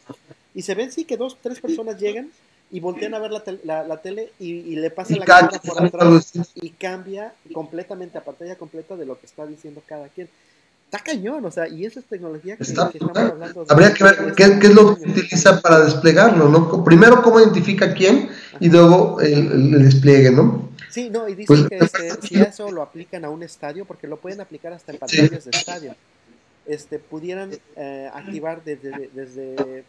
Y se ven, sí, que dos, tres personas llegan y voltean a ver la, la, la tele y, le pasan la cámara por atrás y cambia completamente a pantalla completa de lo que está diciendo cada quien. Está cañón, o sea, y eso es tecnología que, estamos hablando. Habría que ver qué, qué, es lo que utiliza para desplegarlo, ¿no? Primero, cómo identifica quién y luego el, el, despliegue, ¿no? Sí, no, y dicen pues, que este, si eso lo aplican a un estadio, porque lo pueden aplicar hasta en pantallas de estadio, este, pudieran eh, activar desde, desde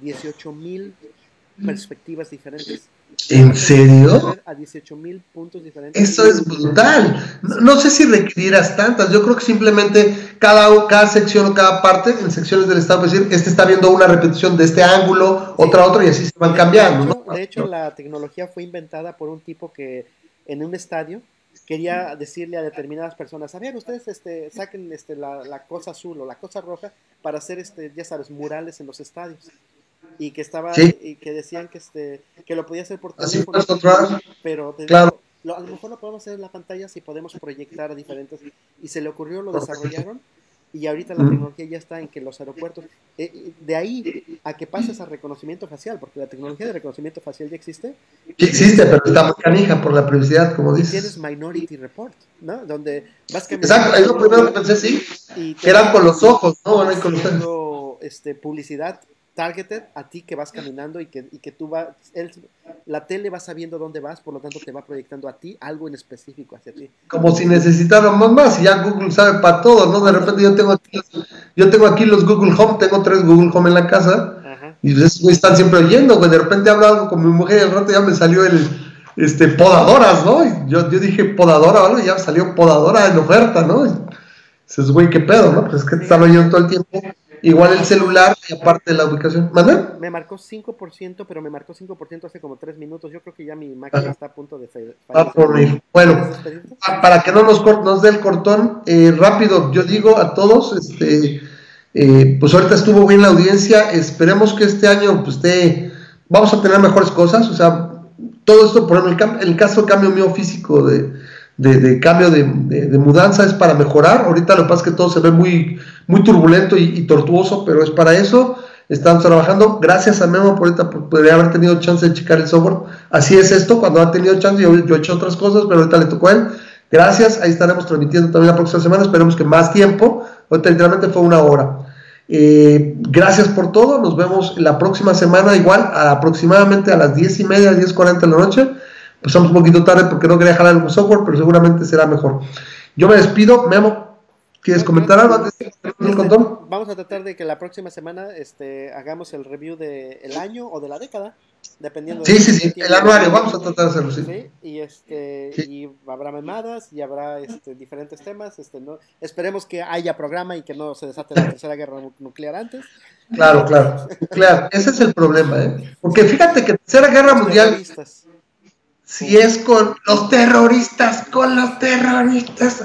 18 mil perspectivas diferentes. ¿En serio? A 18 mil puntos diferentes. Eso es brutal. No, sé si requirieras tantas. Yo creo que simplemente cada, cada sección o cada parte, en secciones del estado, decir, este está viendo una repetición de este ángulo, otra, otra, y así se van cambiando. De hecho, la tecnología fue inventada por un tipo que en un estadio quería decirle a determinadas personas, a ver, ustedes este, saquen este, la, la cosa azul o la cosa roja para hacer, este, ya sabes, murales en los estadios y que estaba y que decían que este que lo podía hacer por teléfono, pero claro. lo, a lo mejor lo podemos hacer en la pantalla si podemos proyectar a diferentes y se le ocurrió lo desarrollaron y ahorita la tecnología ya está en que los aeropuertos eh, de ahí a que pases a reconocimiento facial porque la tecnología de reconocimiento facial ya existe. Sí existe pero está muy canija por la privacidad como dices. tienes Minority Report ¿no? donde vas exacto es lo primero que pensé sí que eran con los ojos no con los... este publicidad targeted a ti que vas caminando y que, y que tú vas, la tele va sabiendo dónde vas, por lo tanto te va proyectando a ti algo en específico hacia ti. Como si necesitáramos más y ya Google sabe para todo, ¿no? De repente yo tengo aquí, yo tengo aquí los Google Home, tengo tres Google Home en la casa y esos están siempre oyendo, güey, de repente hablo algo con mi mujer y al rato ya me salió el, este, podadoras, ¿no? Y yo, yo dije podadora, ¿vale? Y ya salió podadora en oferta, ¿no? Y dices, güey, qué pedo, ¿no? Pues es que te están oyendo todo el tiempo Igual el celular, y aparte de la ubicación. ¿Manda? Me marcó 5%, pero me marcó 5% hace como 3 minutos. Yo creo que ya mi máquina está a punto de fallar. Bueno, para que no nos, nos dé el cortón, eh, rápido, yo digo a todos, este, eh, pues ahorita estuvo bien la audiencia. Esperemos que este año, pues, esté, vamos a tener mejores cosas. O sea, todo esto, por ejemplo, el, el caso cambio mío físico de de, cambio de, mudanza es para mejorar. Ahorita lo que es que todo se ve muy, muy turbulento y, tortuoso, pero es para eso. Estamos trabajando. Gracias a Memo por ahorita podría haber tenido chance de checar el software. Así es esto, cuando ha tenido chance, yo, he hecho otras cosas, pero ahorita le tocó a él. Gracias, ahí estaremos transmitiendo también la próxima semana. Esperemos que más tiempo. Ahorita literalmente fue una hora. Eh, gracias por todo. Nos vemos la próxima semana, igual, aproximadamente a las 10 y media, 10.40 de la noche Pasamos un poquito tarde porque no quería jalar el software, pero seguramente será mejor. Yo me despido. Memo, ¿quieres comentar algo antes de el? Vamos a tratar de que la próxima semana este, hagamos el review del año o de la década, dependiendo. Sí, sí, sí, el anuario, vamos a tratar de hacerlo, sí. sí y, este, y habrá memadas y habrá este, diferentes temas. Este, no, esperemos que haya programa y que no se desate la [LAUGHS] tercera guerra nuclear antes. Claro, claro, claro, [LAUGHS] ese es el problema, ¿eh? Porque fíjate que tercera guerra mundial si es con los terroristas, con los terroristas.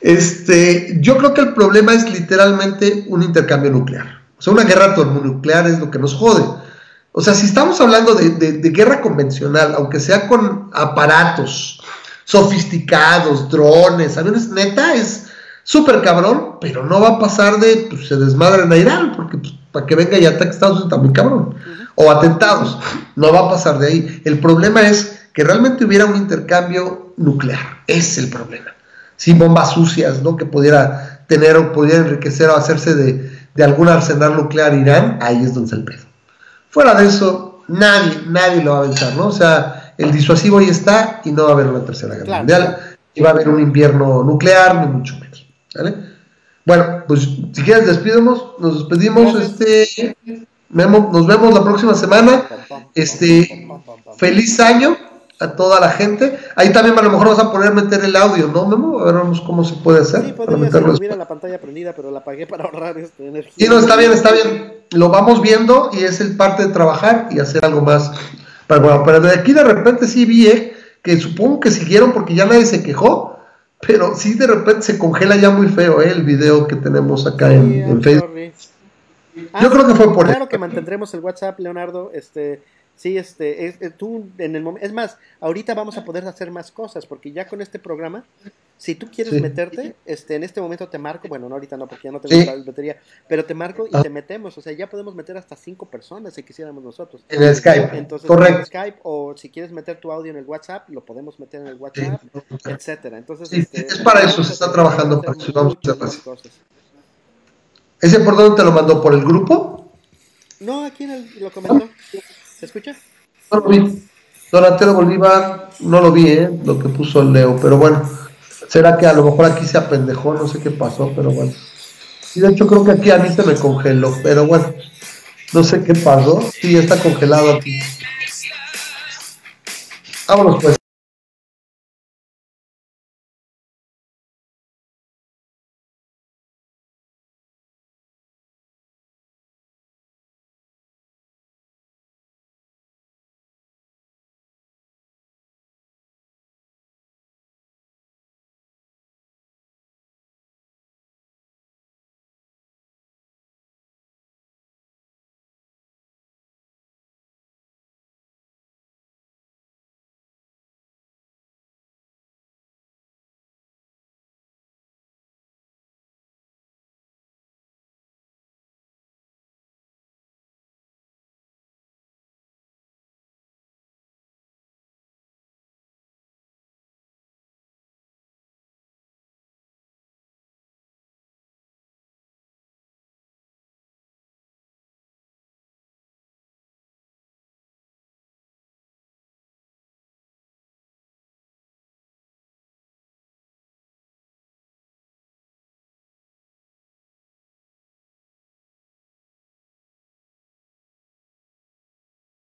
Este, yo creo que el problema es literalmente un intercambio nuclear. O sea, una guerra termonuclear es lo que nos jode. O sea, si estamos hablando de, guerra convencional, aunque sea con aparatos sofisticados, drones, aviones, neta, es súper cabrón, pero no va a pasar de, pues se desmadren a Irán, porque pues, para que venga y ataque Estados Unidos también cabrón. O atentados, no va a pasar de ahí. El problema es que realmente hubiera un intercambio nuclear. es el problema. Sin bombas sucias, ¿no? Que pudiera tener o pudiera enriquecer o hacerse de, de algún arsenal nuclear Irán, ahí es donde está el pedo. Fuera de eso, nadie, nadie lo va a aventar, ¿no? O sea, el disuasivo ahí está y no va a haber una tercera guerra mundial, y va a haber un invierno nuclear, ni mucho menos. ¿vale? Bueno, pues si quieres despidemos, nos despedimos, este nos vemos la próxima semana. Este feliz año a toda la gente. Ahí también a lo mejor vas a poder meter el audio, ¿no, Memo? A ver cómo se puede hacer. Sí, podría ser, la pantalla prendida, pero la apagué para ahorrar este, energía. Sí, no, está bien, está bien. lo vamos viendo y es el parte de trabajar y hacer algo más. Pero, bueno, pero de aquí de repente sí vi eh, que supongo que siguieron porque ya nadie se quejó, pero sí de repente se congela ya muy feo eh, el video que tenemos acá en, Facebook. Yo creo que fue por Claro que mantendremos el WhatsApp, Leonardo. Este, Sí, este, es, tú en el momento, es más, ahorita vamos a poder hacer más cosas, porque ya con este programa, si tú quieres meterte, este, en este momento te marco, bueno, no ahorita no, porque ya no tengo la batería, pero te marco y ah. te metemos, o sea, ya podemos meter hasta cinco personas si quisiéramos nosotros. En el Skype, Entonces, Correcto. En Skype, o si quieres meter tu audio en el WhatsApp, lo podemos meter en el WhatsApp, etcétera. Entonces, este, es para eso, se está trabajando para eso, vamos a hacer cosas. ¿Ese por dónde te lo mandó? ¿Por el grupo? No, aquí en el, lo comentó. ¿Se escucha? No lo vi. Donatello Bolívar, no lo vi, ¿eh? Lo que puso Leo, pero bueno. Será que a lo mejor aquí se apendejó, no sé qué pasó, pero bueno. Y de hecho creo que aquí a mí se me congeló, pero bueno. No sé qué pasó. Sí, está congelado aquí. Vámonos pues.